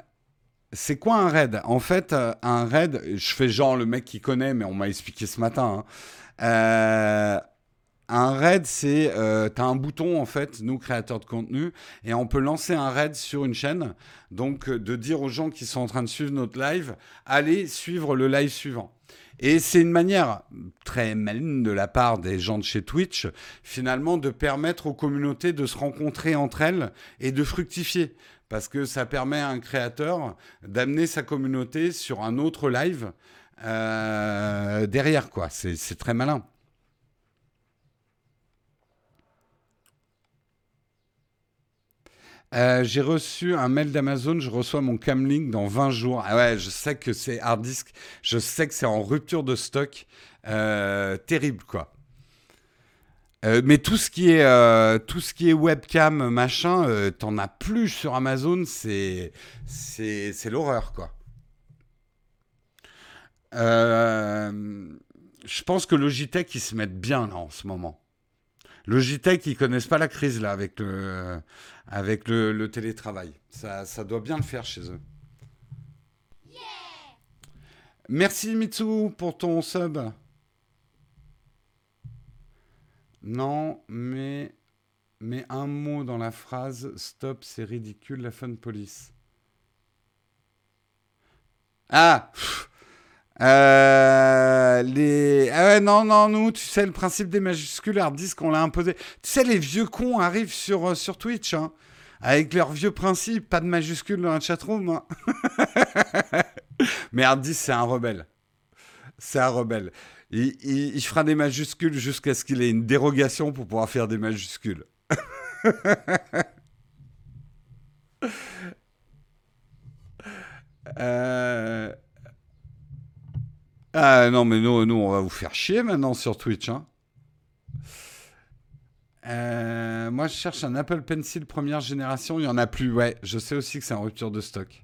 C'est quoi un raid? En fait, euh, un raid, je fais genre le mec qui connaît, mais on m'a expliqué ce matin. Hein. Euh, un raid, c'est euh, tu as un bouton en fait, nous créateurs de contenu, et on peut lancer un raid sur une chaîne. Donc de dire aux gens qui sont en train de suivre notre live, allez suivre le live suivant. Et c'est une manière très maligne de la part des gens de chez Twitch, finalement, de permettre aux communautés de se rencontrer entre elles et de fructifier. Parce que ça permet à un créateur d'amener sa communauté sur un autre live euh, derrière, quoi. C'est très malin. Euh, j'ai reçu un mail d'Amazon, je reçois mon Camlink dans 20 jours. Ah ouais, je sais que c'est hard disk, je sais que c'est en rupture de stock. Euh, terrible, quoi. Euh, mais tout ce qui est tout ce qui est webcam machin, t'en as plus sur Amazon, c'est c'est l'horreur quoi. je pense que Logitech ils se mettent bien là en ce moment. Logitech ils connaissent pas la crise là avec le avec le, télétravail. Ça, ça, doit bien le faire chez eux. Merci Mitsu pour ton sub. Non, mais, mais un mot dans la phrase Stop, c'est ridicule, la fun police. Ah euh, les... Ah non, non, nous, tu sais, le principe des majuscules hard disk, on l'a imposé. Tu sais, les vieux cons arrivent sur, euh, sur Twitch, hein, avec leurs vieux principes, pas de majuscules dans la chatroom. Hein. Mais hard c'est un rebelle. C'est un rebelle. Il, fera des majuscules jusqu'à ce qu'il ait une dérogation pour pouvoir faire des majuscules. euh... Ah non, mais nous, nous, on va vous faire chier maintenant sur Twitch. Hein. Euh, moi, je cherche un Apple Pencil première génération. Il n'y en a plus. Ouais, je sais aussi que c'est en rupture de stock.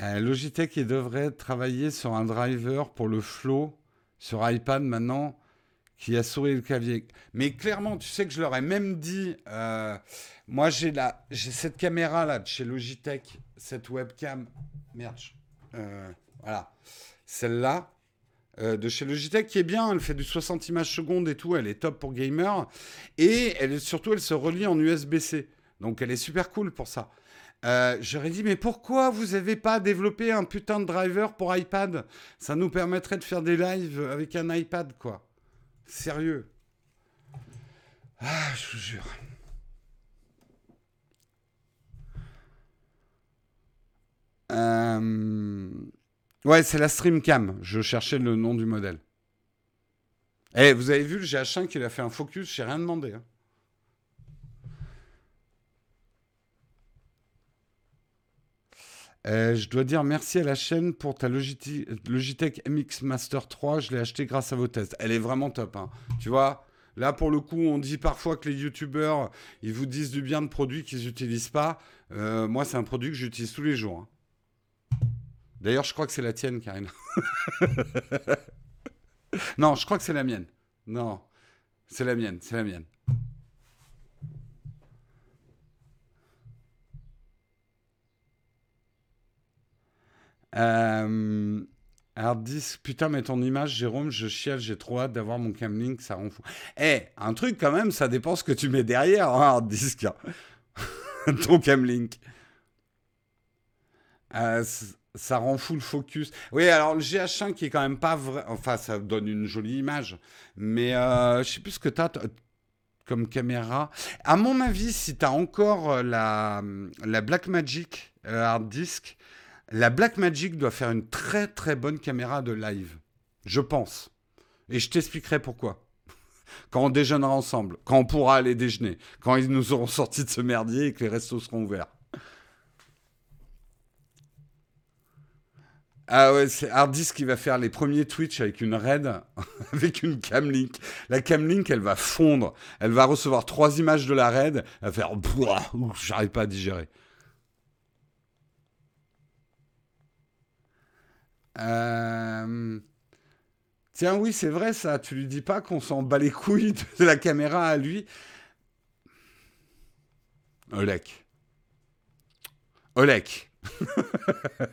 Euh, Logitech, il devrait travailler sur un driver pour le flow sur iPad maintenant qui a souri le clavier. Mais clairement, tu sais que je leur ai même dit, euh, moi j'ai j'ai cette caméra là de chez Logitech, cette webcam. Merde, euh, voilà. Celle-là, de chez Logitech, qui est bien. Elle fait du 60 images secondes et tout. Elle est top pour gamer. Et elle, surtout, elle se relie en USB-C. Donc, elle est super cool pour ça. Euh, j'aurais dit, mais pourquoi vous n'avez pas développé un putain de driver pour iPad? Ça nous permettrait de faire des lives avec un iPad, quoi. Sérieux. Ah, je vous jure. Euh, ouais, c'est la Streamcam. Je cherchais le nom du modèle. Eh, vous avez vu le GH5 qu'il a fait un focus, j'ai rien demandé. Hein. Euh, je dois dire merci à la chaîne pour ta Logitech, MX Master 3. Je l'ai acheté grâce à vos tests. Elle est vraiment top. Hein. Tu vois, là pour le coup, on dit parfois que les youtubeurs, ils vous disent du bien de produits qu'ils n'utilisent pas. Euh, moi, c'est un produit que j'utilise tous les jours. Hein. D'ailleurs, je crois que c'est la tienne, Karine. non, je crois que c'est la mienne. Non, c'est la mienne, c'est la mienne. Euh, hard disk, putain, mais ton image, Jérôme, je chiale, j'ai trop hâte d'avoir mon camlink, ça rend fou. Eh, un truc quand même, ça dépend ce que tu mets derrière, hein, hard disk. Ton camlink. Euh, ça rend fou le focus. Oui, alors le GH5 qui est quand même pas vrai. Enfin, ça donne une jolie image. Mais euh, je sais plus ce que tu as comme caméra. À mon avis, si tu as encore la, la Blackmagic hard disk, la Blackmagic doit faire une très très bonne caméra de live. Je pense. Et je t'expliquerai pourquoi. Quand on déjeunera ensemble, quand on pourra aller déjeuner, quand ils nous auront sorti de ce merdier et que les restos seront ouverts. Ah ouais, c'est Harddisk qui va faire les premiers Twitch avec une raid, avec une camlink. La camlink, elle va fondre. Elle va recevoir trois images de la raid. Elle va faire... J'arrive pas à digérer. Euh, tiens, oui, c'est vrai ça. Tu lui dis pas qu'on s'en bat les couilles de la caméra à lui. Olek. Olek.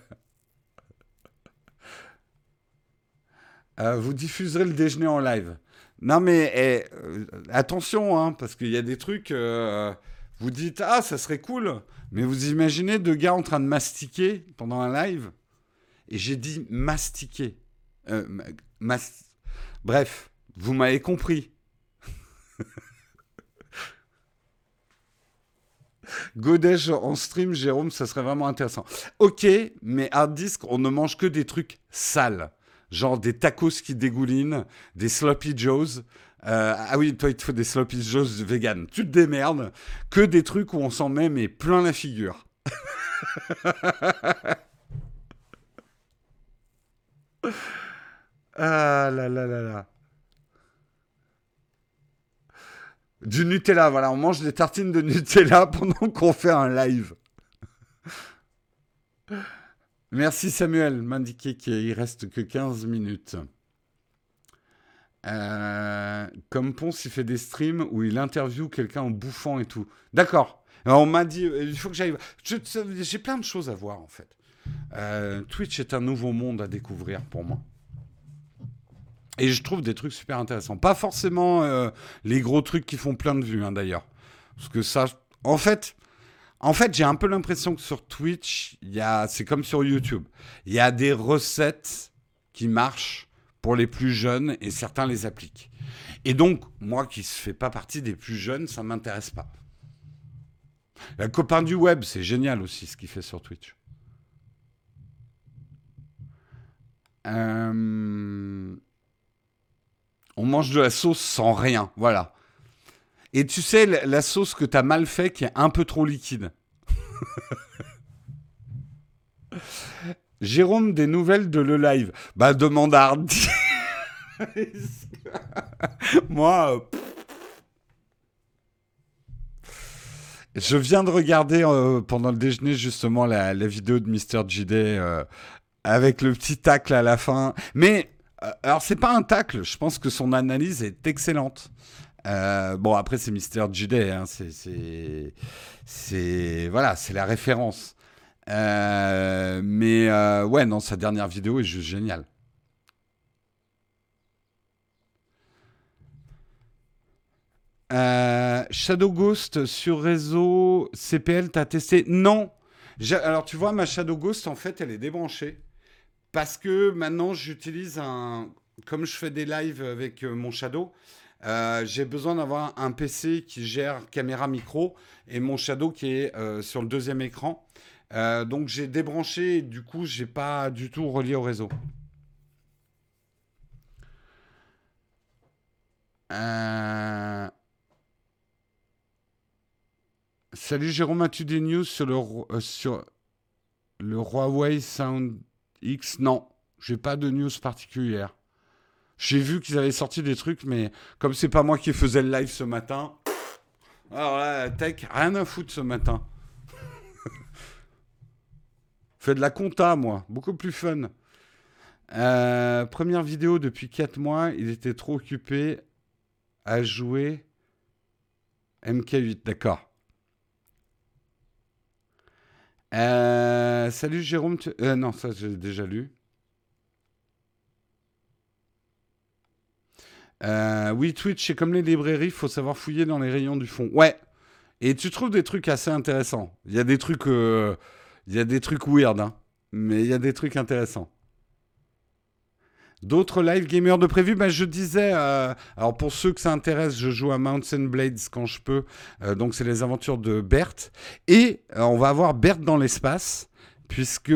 Euh, vous diffuserez le déjeuner en live. Non mais eh, euh, attention, hein, parce qu'il y a des trucs, vous dites, ah, ça serait cool, mais vous imaginez deux gars en train de mastiquer pendant un live? Et j'ai dit mastiquer. Bref, vous m'avez compris. Godej en stream, Jérôme, ça serait vraiment intéressant. Ok, mais hard disk, on ne mange que des trucs sales. Genre des tacos qui dégoulinent, des sloppy joes. Euh, ah oui, toi, il te faut des sloppy joes vegan. Tu te démerdes. Que des trucs où on s'en met, mais plein la figure. ah là là là là. Du Nutella, voilà, on mange des tartines de Nutella pendant qu'on fait un live. Merci Samuel, m'indiquer qu'il reste que 15 minutes. Euh, comme Ponce, il fait des streams où il interviewe quelqu'un en bouffant et tout. D'accord. On m'a dit, euh, il faut que j'aille. J'ai plein de choses à voir en fait. Euh, Twitch est un nouveau monde à découvrir pour moi. Et je trouve des trucs super intéressants. Pas forcément euh, les gros trucs qui font plein de vues, hein, d'ailleurs. Parce que ça, en fait, en fait, j'ai un peu l'impression que sur Twitch, c'est comme sur YouTube. Il y a des recettes qui marchent pour les plus jeunes et certains les appliquent. Et donc, moi qui ne fais pas partie des plus jeunes, ça ne m'intéresse pas. La copain du web, c'est génial aussi ce qu'il fait sur Twitch. Euh... On mange de la sauce sans rien, voilà. Et tu sais, la, sauce que tu as mal fait qui est un peu trop liquide. Jérôme, des nouvelles de le live. Bah, demande à. Moi. Euh, je viens de regarder euh, pendant le déjeuner justement la, vidéo de Mr. JD avec le petit tacle à la fin. Mais euh, alors, c'est pas un tacle. Je pense que son analyse est excellente. Euh, bon, après, c'est Mister JD. Hein, c'est, voilà, c'est la référence. Euh, mais ouais, non, sa dernière vidéo est juste géniale. Shadow Ghost sur réseau CPL, t'as testé? Non. Alors, tu vois, ma Shadow Ghost, en fait, elle est débranchée. Parce que maintenant, j'utilise un. Comme je fais des lives avec euh, mon Shadow, euh, j'ai besoin d'avoir un PC qui gère caméra micro et mon Shadow qui est euh, sur le deuxième écran. donc j'ai débranché et du coup, j'ai pas du tout relié au réseau. Salut Jérôme, as-tu des news sur le, sur le Huawei Sound X, non. J'ai pas de news particulière. J'ai vu qu'ils avaient sorti des trucs, mais comme c'est pas moi qui faisais le live ce matin, alors là, tech, rien à foutre ce matin. Fais de la compta, moi, beaucoup plus fun. Euh, première vidéo depuis 4 mois, il était trop occupé à jouer MK8, d'accord. Euh, salut Jérôme. Euh, non, ça j'ai déjà lu. Euh, oui, Twitch, c'est comme les librairies, il faut savoir fouiller dans les rayons du fond. Ouais. Et tu trouves des trucs assez intéressants. Il y a des trucs, il y a des trucs weird, hein. mais il y a des trucs intéressants. D'autres live gamers de prévu ben, Je disais, euh, alors pour ceux que ça intéresse, je joue à Mountain Blades quand je peux. Euh, donc c'est les aventures de Berthe. Et euh, on va avoir Berthe dans l'espace. Puisque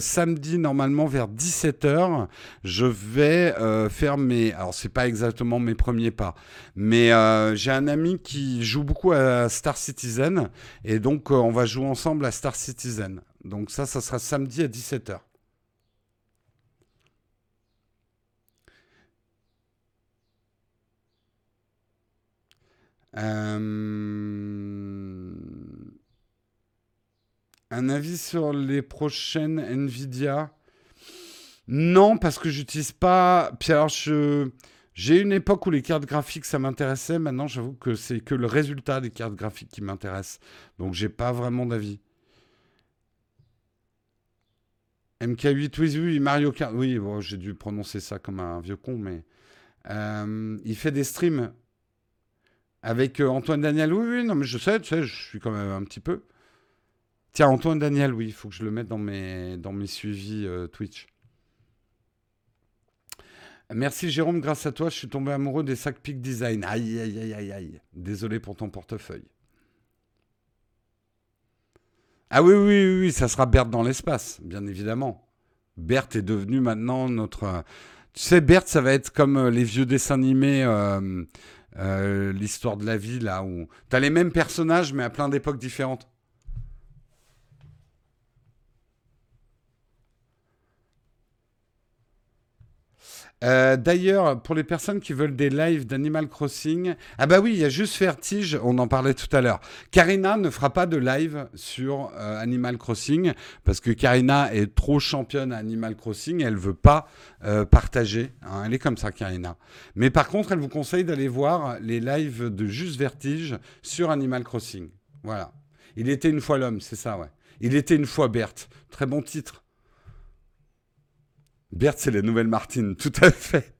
samedi, normalement vers 17h, je vais faire mes. Alors, c'est pas exactement mes premiers pas, mais j'ai un ami qui joue beaucoup à Star Citizen, et donc on va jouer ensemble à Star Citizen. Donc, ça, ça sera samedi à 17h. Euh, un avis sur les prochaines Nvidia? Non, parce que j'utilise pas. Puis alors, J'ai une époque où les cartes graphiques ça m'intéressait. Maintenant, j'avoue que c'est que le résultat des cartes graphiques qui m'intéresse. Donc, j'ai pas vraiment d'avis. MK8, oui, oui, Mario Kart. Oui, j'ai dû prononcer ça comme un vieux con, mais. Euh, il fait des streams avec euh, Antoine Daniel. Oui, oui, non, mais je sais, tu sais, je suis quand même un petit peu. Tiens, Antoine Daniel, oui, il faut que je le mette dans mes, dans mes suivis euh, Twitch. Merci Jérôme, grâce à toi, je suis tombé amoureux des sacs Peak Design. Aïe, aïe, aïe, aïe, aïe. Désolé pour ton portefeuille. Ah oui, oui, oui, ça sera Berthe dans l'espace, bien évidemment. Berthe est devenue maintenant notre... Tu sais, Berthe, ça va être comme euh, les vieux dessins animés, l'histoire de la vie, là, où tu as les mêmes personnages, mais à plein d'époques différentes. Euh, d'ailleurs, pour les personnes qui veulent des lives d'Animal Crossing, ah bah oui, il y a juste Vertige, on en parlait tout à l'heure. Karina ne fera pas de live sur euh, Animal Crossing parce que Karina est trop championne à Animal Crossing, elle veut pas euh, partager. Hein. elle est comme ça, Karina. Mais par contre, elle vous conseille d'aller voir les lives de Juste Vertige sur Animal Crossing. Voilà. Il était une fois l'homme, c'est ça, ouais. Il était une fois Berthe. Très bon titre. Berthe, c'est la nouvelle Martine, tout à fait.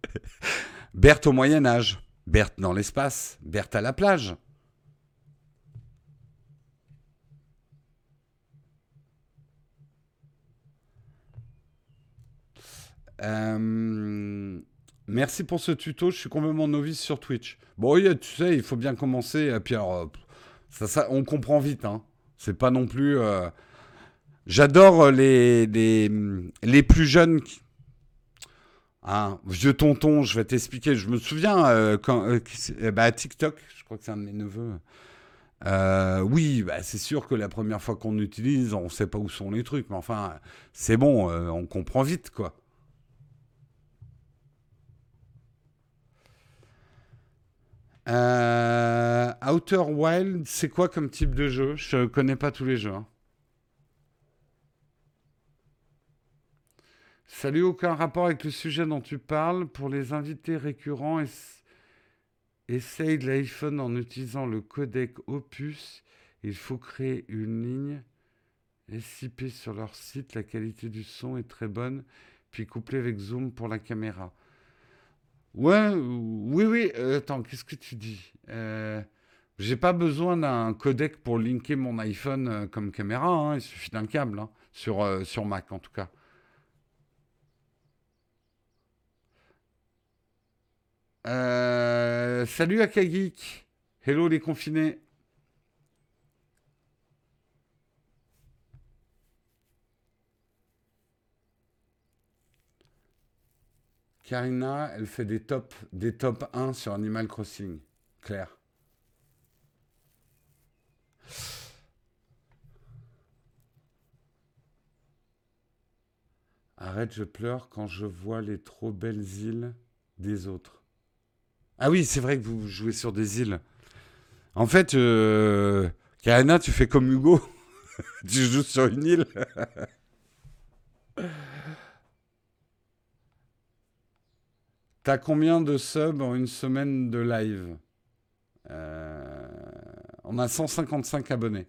Berthe au Moyen Âge, Berthe dans l'espace, Berthe à la plage. Euh, merci pour ce tuto, je suis complètement novice sur Twitch. Bon, oui, tu sais, il faut bien commencer. Et puis alors, ça, on comprend vite. Hein. C'est pas non plus. Euh, j'adore les, les, les, plus jeunes qui, ah, vieux tonton, je vais t'expliquer. Je me souviens euh, quand euh, eh bah, TikTok, je crois que c'est un de mes neveux. Euh, oui, bah, c'est sûr que la première fois qu'on utilise, on ne sait pas où sont les trucs, mais enfin, c'est bon, on comprend vite, quoi. Outer Wild, c'est quoi comme type de jeu? Je connais pas tous les jeux. Hein. Salut, aucun rapport avec le sujet dont tu parles. Pour les invités récurrents, essaye l'iPhone en utilisant le codec Opus. Il faut créer une ligne SIP sur leur site. La qualité du son est très bonne. Puis couplé avec Zoom pour la caméra. Ouais, oui, oui. Euh, attends, qu'est-ce que tu dis? Euh, J'ai pas besoin d'un codec pour linker mon iPhone euh, comme caméra. Hein. Il suffit d'un câble, hein. sur, euh, sur Mac en tout cas. Euh, salut Akagik. Hello les confinés. Karina, elle fait des top, des top 1 sur Animal Crossing. Claire. Arrête, je pleure quand je vois les trop belles îles des autres. Ah oui, c'est vrai que vous jouez sur des îles. En fait, euh, Karina, tu fais comme Hugo. tu joues sur une île. T'as combien de subs en une semaine de live? Euh, On a 155 abonnés.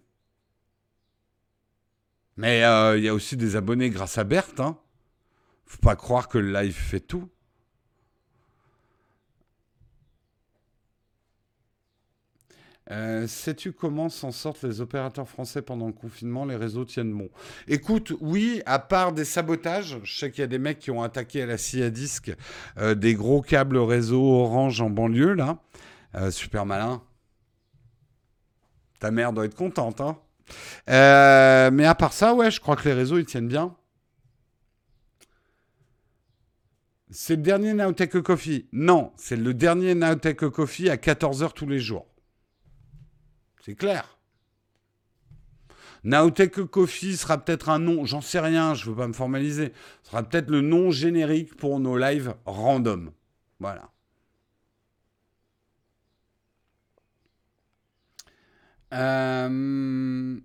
Mais euh, il y a aussi des abonnés grâce à Berthe. Hein. Faut pas croire que le live fait tout. Euh, sais-tu comment s'en sortent les opérateurs français pendant le confinement? Les réseaux tiennent bon. Écoute, oui, à part des sabotages, je sais qu'il y a des mecs qui ont attaqué à la scie à disque euh, des gros câbles réseau orange en banlieue, là. Euh, super malin. Ta mère doit être contente, hein. mais à part ça, ouais, je crois que les réseaux, ils tiennent bien. C'est le dernier Nowtech Coffee. Non, c'est le dernier Nowtech Coffee à 14h tous les jours. C'est clair. Naotech Coffee sera peut-être un nom, j'en sais rien, je ne veux pas me formaliser. Sera peut-être le nom générique pour nos lives random. Voilà. Euh,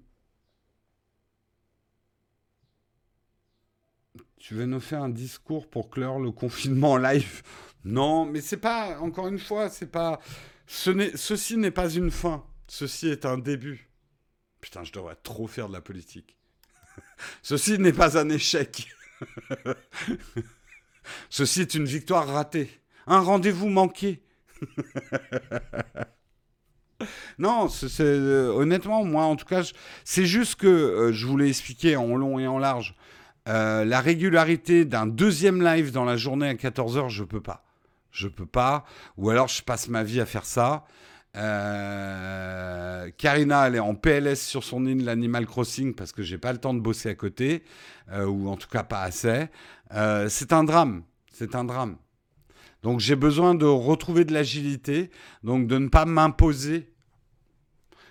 tu veux nous faire un discours pour clore le confinement en live? Non, mais c'est pas, encore une fois, c'est pas. Ce ceci n'est pas une fin. Ceci est un début. Putain, je devrais trop faire de la politique. Ceci n'est pas un échec. Ceci est une victoire ratée. Un rendez-vous manqué. non, c'est, euh, honnêtement, moi en tout cas, c'est juste que euh, je voulais expliquer en long et en large. Euh, la régularité d'un deuxième live dans la journée à 14h, je peux pas. Je peux pas. Ou alors je passe ma vie à faire ça. Karina, elle est en PLS sur son île l'Animal Crossing parce que j'ai pas le temps de bosser à côté, ou en tout cas pas assez. c'est un drame. C'est un drame. Donc j'ai besoin de retrouver de l'agilité, donc de ne pas m'imposer.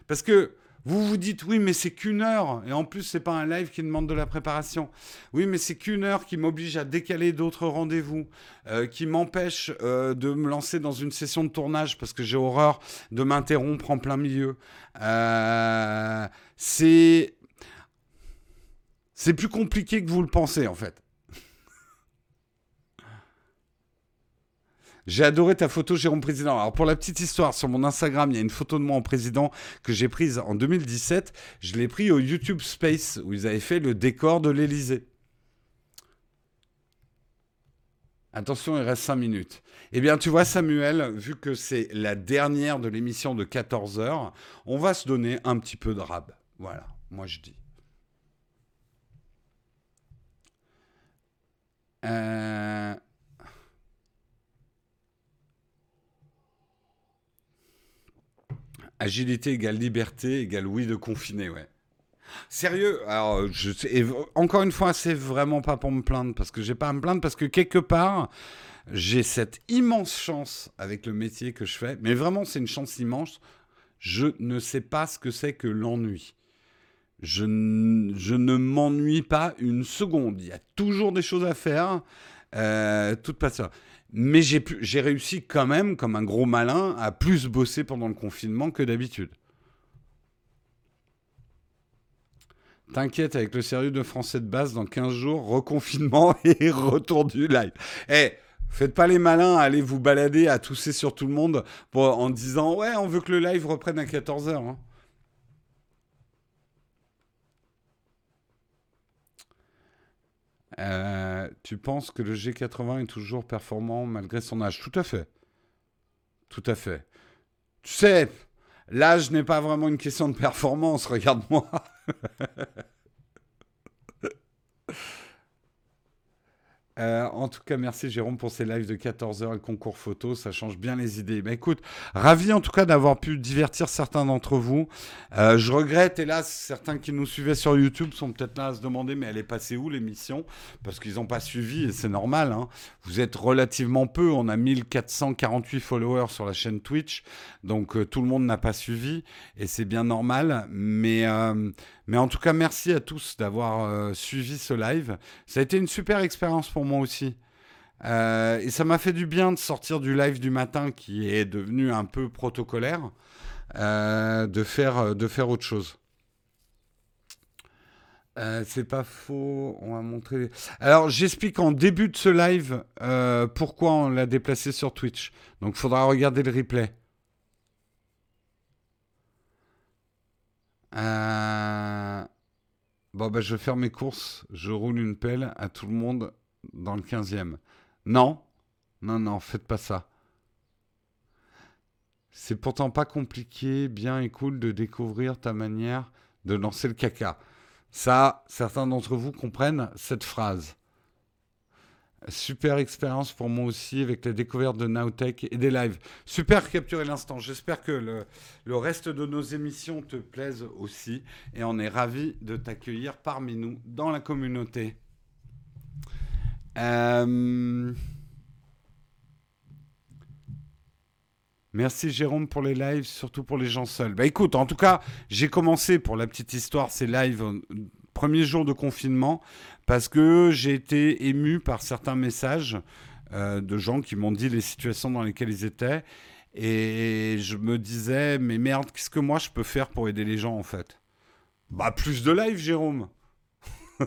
Parce que vous vous dites oui, mais c'est qu'une heure, et en plus c'est pas un live qui demande de la préparation. Oui, mais c'est qu'une heure qui m'oblige à décaler d'autres rendez-vous, euh, qui m'empêche euh, de me lancer dans une session de tournage parce que j'ai horreur de m'interrompre en plein milieu. Euh, c'est c'est plus compliqué que vous le pensez en fait. J'ai adoré ta photo, Jérôme Président. Alors, pour la petite histoire, sur mon Instagram, il y a une photo de moi en président que j'ai prise en 2017. Je l'ai pris au YouTube Space, où ils avaient fait le décor de l'Elysée. Attention, il reste 5 minutes. Eh bien, tu vois, Samuel, vu que c'est la dernière de l'émission de 14 heures, on va se donner un petit peu de rab. Voilà, moi je dis. Euh... Agilité égale liberté égale oui de confiner, ouais. Sérieux, alors je, encore une fois, c'est vraiment pas pour me plaindre parce que j'ai pas à me plaindre parce que quelque part, j'ai cette immense chance avec le métier que je fais, mais vraiment c'est une chance immense. Je ne sais pas ce que c'est que l'ennui. Je, je, ne m'ennuie pas une seconde. Il y a toujours des choses à faire. Euh, toute ça. Mais j'ai réussi quand même, comme un gros malin, à plus bosser pendant le confinement que d'habitude. T'inquiète, avec le sérieux de français de base, dans 15 jours, reconfinement et retour du live. Eh, faites pas les malins, allez vous balader à tousser sur tout le monde en disant Ouais, on veut que le live reprenne à 14h. Euh, tu penses que le G80 est toujours performant malgré son âge? Tout à fait. Tout à fait. Tu sais, l'âge n'est pas vraiment une question de performance, regarde-moi. Euh, en tout cas, merci Jérôme pour ces lives de 14h et le concours photo. Ça change bien les idées. Mais écoute, ravi en tout cas d'avoir pu divertir certains d'entre vous. Euh, je regrette, hélas, certains qui nous suivaient sur YouTube sont peut-être là à se demander, mais elle est passée où l'émission? Parce qu'ils n'ont pas suivi et c'est normal. Hein. Vous êtes relativement peu. On a 1448 followers sur la chaîne Twitch. Donc euh, tout le monde n'a pas suivi et c'est bien normal. Mais mais en tout cas, merci à tous d'avoir euh, suivi ce live. Ça a été une super expérience pour moi aussi. Euh, et ça m'a fait du bien de sortir du live du matin qui est devenu un peu protocolaire, euh, de, faire, de faire autre chose. c'est pas faux, on va montrer. Alors j'explique en début de ce live pourquoi on l'a déplacé sur Twitch. Donc il faudra regarder le replay. Euh, bon, ben, je vais mes courses, je roule une pelle à tout le monde dans le 15e. Non, non, non, faites pas ça. C'est pourtant pas compliqué, bien et cool de découvrir ta manière de lancer le caca. Ça, certains d'entre vous comprennent cette phrase. Super expérience pour moi aussi avec la découverte de Nowtech et des lives. Super capturé l'instant. J'espère que le, reste de nos émissions te plaisent aussi. Et on est ravis de t'accueillir parmi nous dans la communauté. Euh, merci Jérôme pour les lives, surtout pour les gens seuls. Bah écoute, en tout cas, j'ai commencé pour la petite histoire ces lives premier jour de confinement parce que j'ai été ému par certains messages euh, de gens qui m'ont dit les situations dans lesquelles ils étaient. Et je me disais, mais merde, qu'est-ce que moi je peux faire pour aider les gens en fait? Bah, plus de live, Jérôme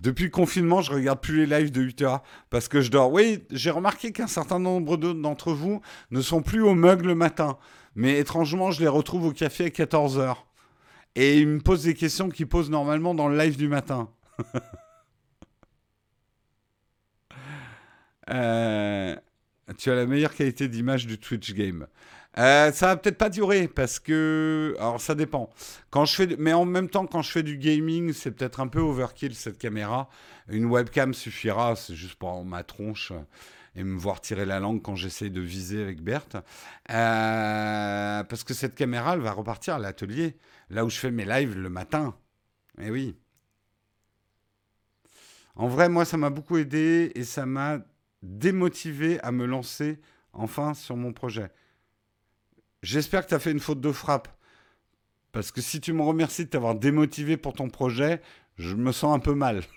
Depuis le confinement, je regarde plus les lives de 8 heures parce que je dors. Oui, j'ai remarqué qu'un certain nombre d'entre vous ne sont plus au mug le matin. Mais étrangement, je les retrouve au café à 14 heures. Et ils me posent des questions qu'ils posent normalement dans le live du matin. Euh, tu as la meilleure qualité d'image du Twitch Game. Euh, ça va peut-être pas durer parce que. Alors ça dépend. Quand je fais... Mais en même temps, quand je fais du gaming, c'est peut-être un peu overkill cette caméra. Une webcam suffira, c'est juste pour ma tronche et me voir tirer la langue quand j'essaie de viser avec Berthe. Euh, parce que cette caméra, elle va repartir à l'atelier, là où je fais mes lives le matin. Eh oui. En vrai, moi, ça m'a beaucoup aidé et ça m'a démotivé à me lancer enfin sur mon projet. J'espère que tu as fait une faute de frappe. Parce que si tu me remercies de t'avoir démotivé pour ton projet, je me sens un peu mal.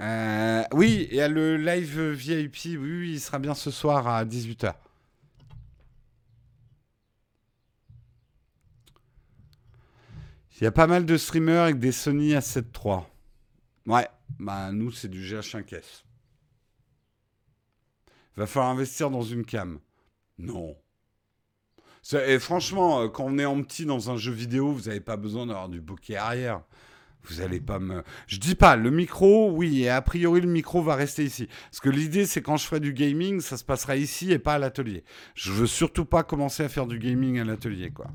Euh, oui, il y a le live VIP, oui, il sera bien ce soir à 18h. Il y a pas mal de streamers avec des Sony A7 III. Ouais, bah nous c'est du GH5S. Va falloir investir dans une cam. Non. Et franchement, euh, quand on est en petit dans un jeu vidéo, vous n'avez pas besoin d'avoir du bokeh arrière. Vous allez pas me. Je dis pas, le micro, oui, et a priori, le micro va rester ici. Parce que l'idée, c'est quand je ferai du gaming, ça se passera ici et pas à l'atelier. Je veux surtout pas commencer à faire du gaming à l'atelier, quoi.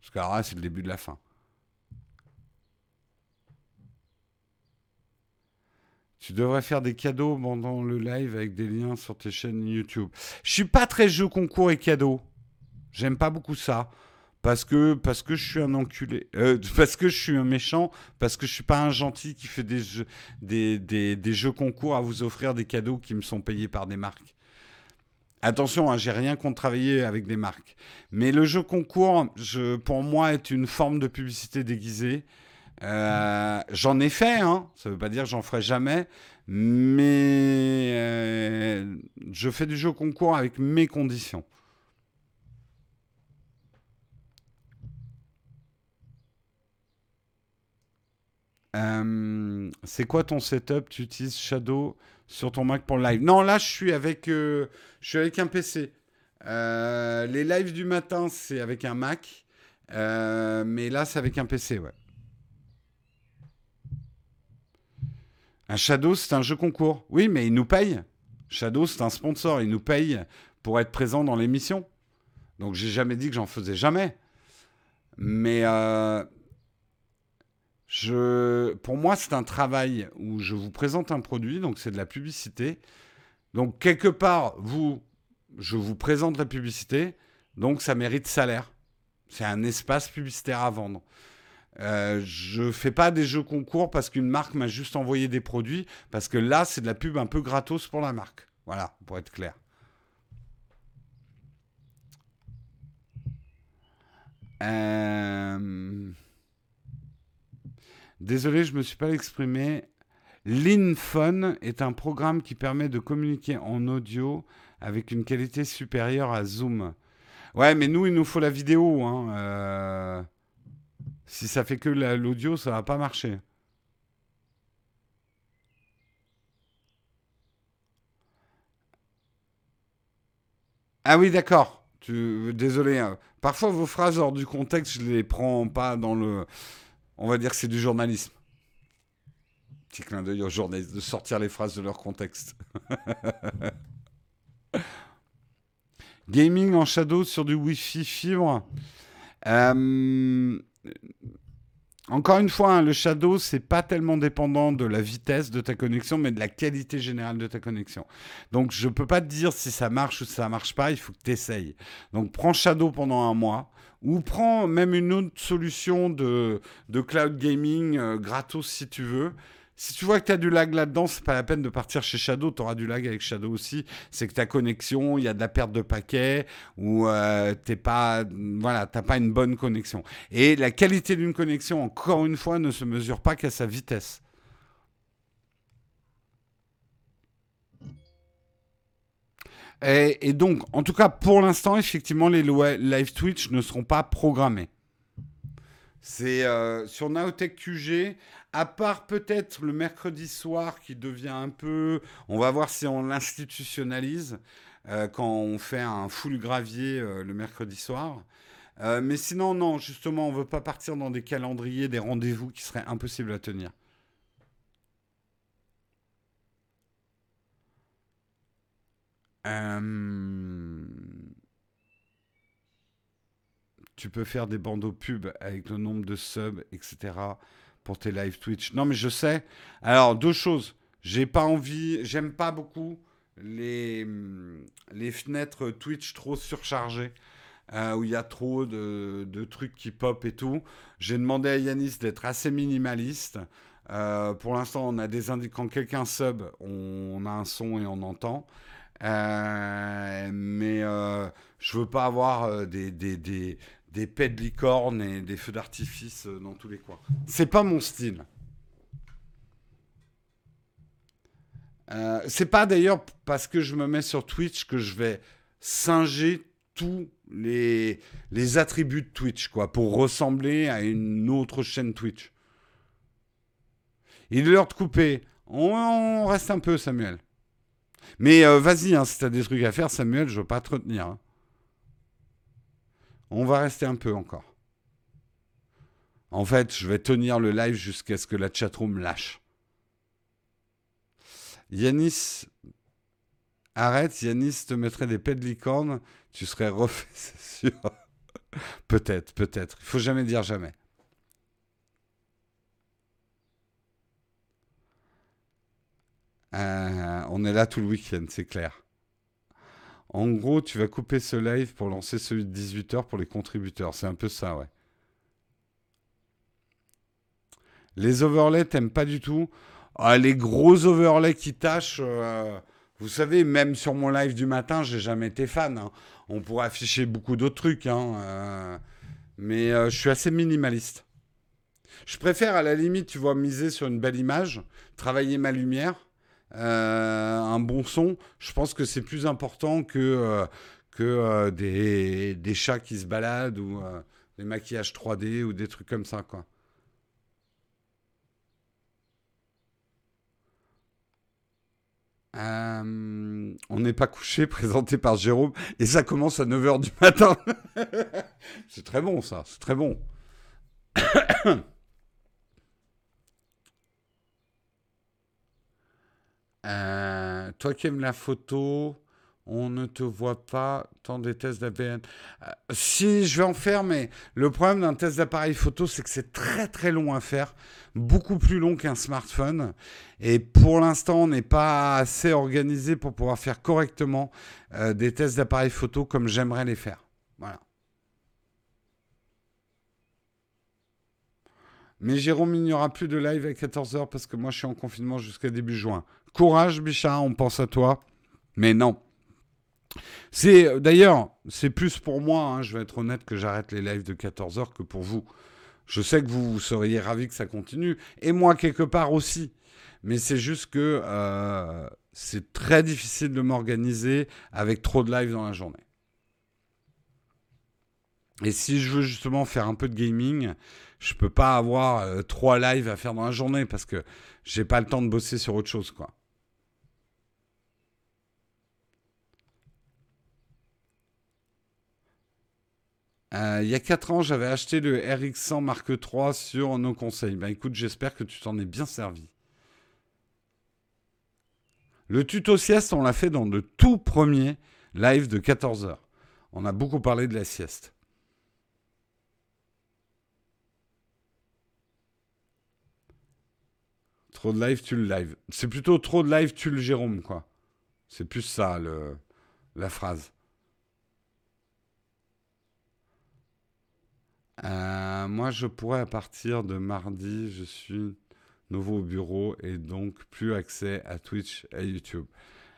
Parce que là, c'est le début de la fin. Tu devrais faire des cadeaux pendant le live avec des liens sur tes chaînes YouTube. Je suis pas très jeu concours et cadeaux. J'aime pas beaucoup ça. Parce que, parce que je suis un enculé. Euh, parce que je suis un méchant. Parce que je suis pas un gentil qui fait des jeux, des, des, jeux concours à vous offrir des cadeaux qui me sont payés par des marques. Attention, hein, j'ai rien contre travailler avec des marques. Mais le jeu concours, pour moi, est une forme de publicité déguisée. Euh, j'en ai fait, hein. ça ne veut pas dire que j'en ferai jamais, mais euh, je fais du jeu concours avec mes conditions. Euh, c'est quoi ton setup? Tu utilises Shadow sur ton Mac pour live? Non, là, je suis avec, euh, je suis avec un PC. Euh, les lives du matin, c'est avec un Mac. mais là, c'est avec un PC, ouais. Un Shadow, c'est un jeu concours. Oui, mais il nous paye. Shadow, c'est un sponsor. Il nous paye pour être présent dans l'émission. Donc, j'ai jamais dit que j'en faisais jamais. Mais pour moi, c'est un travail où je vous présente un produit, donc c'est de la publicité. Donc, quelque part, vous, je vous présente la publicité, donc ça mérite salaire. C'est un espace publicitaire à vendre. Euh, je fais pas des jeux concours parce qu'une marque m'a juste envoyé des produits, parce que là, c'est de la pub un peu gratos pour la marque. Voilà, pour être clair. Euh... Désolé, je ne me suis pas exprimé. L'Inphone est un programme qui permet de communiquer en audio avec une qualité supérieure à Zoom. Ouais, mais nous, il nous faut la vidéo. Hein. Euh, si ça fait que l'audio, ça va pas marcher. Ah oui, d'accord. Désolé. Hein. Parfois, vos phrases hors du contexte, je les prends pas dans le on va dire que c'est du journalisme. Petit clin d'œil aux journalistes, de sortir les phrases de leur contexte. Gaming en shadow sur du Wi-Fi fibre. Euh, encore une fois, hein, le shadow, c'est pas tellement dépendant de la vitesse de ta connexion, mais de la qualité générale de ta connexion. Donc, je peux pas te dire si ça marche ou si ça marche pas, il faut que tu essayes. Donc, prends shadow pendant un mois. Ou prends même une autre solution de, cloud gaming euh, gratos si tu veux. Si tu vois que tu as du lag là-dedans, c'est pas la peine de partir chez Shadow, tu auras du lag avec Shadow aussi. C'est que ta connexion, il y a de la perte de paquets ou euh, t'es pas voilà, t'as pas une bonne connexion. Et la qualité d'une connexion, encore une fois, ne se mesure pas qu'à sa vitesse. Et, donc, en tout cas, pour l'instant, effectivement, les live Twitch ne seront pas programmés. C'est euh, sur Naotech QG, à part peut-être le mercredi soir qui devient un peu. On va voir si on l'institutionnalise euh, quand on fait un full gravier euh, le mercredi soir. mais sinon, non, justement, on ne veut pas partir dans des calendriers, des rendez-vous qui seraient impossibles à tenir. Euh, tu peux faire des bandeaux pubs avec le nombre de subs, etc. pour tes live Twitch. Non, mais je sais. Alors, deux choses. J'ai pas envie, j'aime pas beaucoup les, les fenêtres Twitch trop surchargées. Euh, où il y a trop de, de, trucs qui pop et tout. J'ai demandé à Yanis d'être assez minimaliste. Euh, pour l'instant, on a des quand quelqu'un sub, on, a un son et on entend. Euh, mais euh, je veux pas avoir euh, des, des, des, des pets de licorne et des feux d'artifice dans tous les coins. C'est pas mon style. c'est pas d'ailleurs parce que je me mets sur Twitch que je vais singer tous les, les attributs de Twitch, quoi, pour ressembler à une autre chaîne Twitch. Il est l'heure de couper. on reste un peu, Samuel. Mais euh, vas-y, hein, si t'as des trucs à faire, Samuel, je veux pas te retenir. Hein. On va rester un peu encore. En fait, je vais tenir le live jusqu'à ce que la chatroom lâche. Yanis, arrête, Yanis te mettrait des pets de licorne, tu serais refait, c'est sûr. peut-être, peut-être. Il faut jamais dire jamais. Euh, on est là tout le week-end, c'est clair. En gros, tu vas couper ce live pour lancer celui de 18h pour les contributeurs. C'est un peu ça, ouais. Les overlays, t'aimes pas du tout? Ah, Les gros overlays qui tâchent, euh, vous savez, même sur mon live du matin, j'ai jamais été fan. Hein. On pourrait afficher beaucoup d'autres trucs, hein, euh, mais je suis assez minimaliste. Je préfère à la limite, tu vois, miser sur une belle image, travailler ma lumière un bon son, je pense que c'est plus important que, euh, euh, des, des, chats qui se baladent ou des maquillages 3D ou des trucs comme ça, quoi. on n'est pas couché, présenté par Jérôme, et ça commence à 9h du matin. c'est très bon, ça, c'est très bon. Euh, toi qui aimes la photo, on ne te voit pas tant des tests d'ABN. Euh, si, je vais en faire, mais le problème d'un test d'appareil photo, c'est que c'est très très long à faire, beaucoup plus long qu'un smartphone. Et pour l'instant, on n'est pas assez organisé pour pouvoir faire correctement euh, des tests d'appareil photo comme j'aimerais les faire. Voilà. Mais Jérôme, il n'y aura plus de live à 14h parce que moi je suis en confinement jusqu'à début juin. Courage, Bichard, on pense à toi. Mais non. C'est d'ailleurs, c'est plus pour moi, hein, je vais être honnête, que j'arrête les lives de 14h que pour vous. Je sais que vous, seriez ravis que ça continue, et moi quelque part aussi. Mais c'est juste que euh, c'est très difficile de m'organiser avec trop de lives dans la journée. Et si je veux justement faire un peu de gaming, je peux pas avoir euh, trois lives à faire dans la journée parce que j'ai pas le temps de bosser sur autre chose, quoi. Euh, il y a 4 ans, j'avais acheté le RX100 Mark III sur nos conseils. Ben écoute, j'espère que tu t'en es bien servi. Le tuto sieste, on l'a fait dans le tout premier live de 14 heures. On a beaucoup parlé de la sieste. Trop de live, tu le live. C'est plutôt trop de live, tu le Jérôme, quoi. C'est plus ça, le, la phrase. Euh, moi, je pourrais à partir de mardi, je suis nouveau au bureau et donc plus accès à Twitch et YouTube.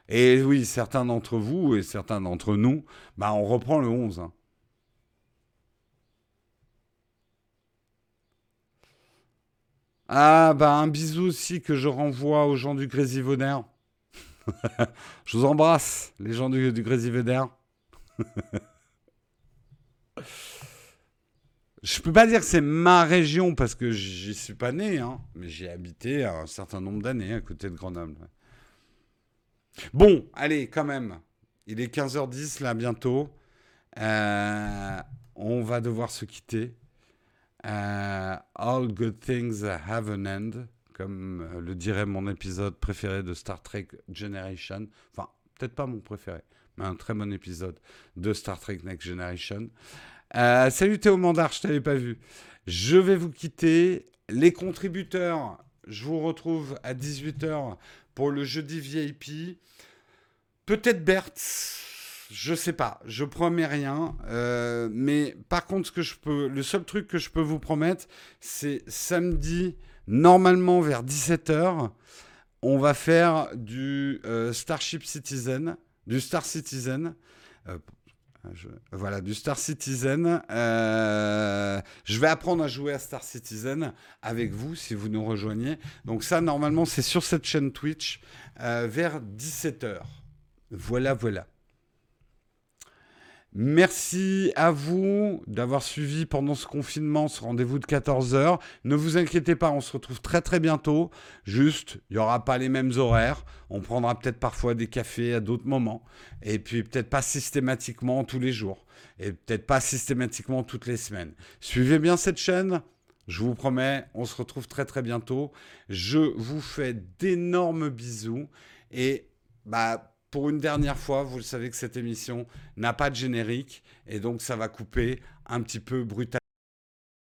Et oui, certains d'entre vous et certains d'entre nous, bah, on reprend le 11. Ah, bah un bisou aussi que je renvoie aux gens du Grésivonnaire. Je vous embrasse, les gens du, du. Je peux pas dire que c'est ma région parce que j'y suis pas né, hein, mais j'y ai habité un certain nombre d'années à côté de Grenoble. Bon, allez, quand même. Il est 15h10 là bientôt. Euh, on va devoir se quitter. Euh, all good things have an end, comme euh, le dirait mon épisode préféré de Star Trek Generation. Enfin, peut-être pas mon préféré, mais un très bon épisode de Star Trek Next Generation. Euh, salut Théo Mandar, je t'avais pas vu. Je vais vous quitter. Les contributeurs, je vous retrouve à 18h pour le jeudi VIP. Peut-être Bertz, je sais pas, je promets rien. Euh, mais par contre, ce que je peux, le seul truc que je peux vous promettre, c'est samedi, normalement vers 17h, on va faire du euh, Starship Citizen, du Star Citizen. Voilà, du Star Citizen. je vais apprendre à jouer à Star Citizen avec vous si vous nous rejoignez. Donc ça, normalement, c'est sur cette chaîne Twitch vers 17h. Voilà, voilà. Merci à vous d'avoir suivi pendant ce confinement ce rendez-vous de 14h. Ne vous inquiétez pas, on se retrouve très très bientôt. Juste, il n'y aura pas les mêmes horaires. On prendra peut-être parfois des cafés à d'autres moments. Et puis peut-être pas systématiquement tous les jours. Et peut-être pas systématiquement toutes les semaines. Suivez bien cette chaîne. Je vous promets, on se retrouve très très bientôt. Je vous fais d'énormes bisous. Et bah pour une dernière fois, vous le savez que cette émission n'a pas de générique et donc ça va couper un petit peu brutalement.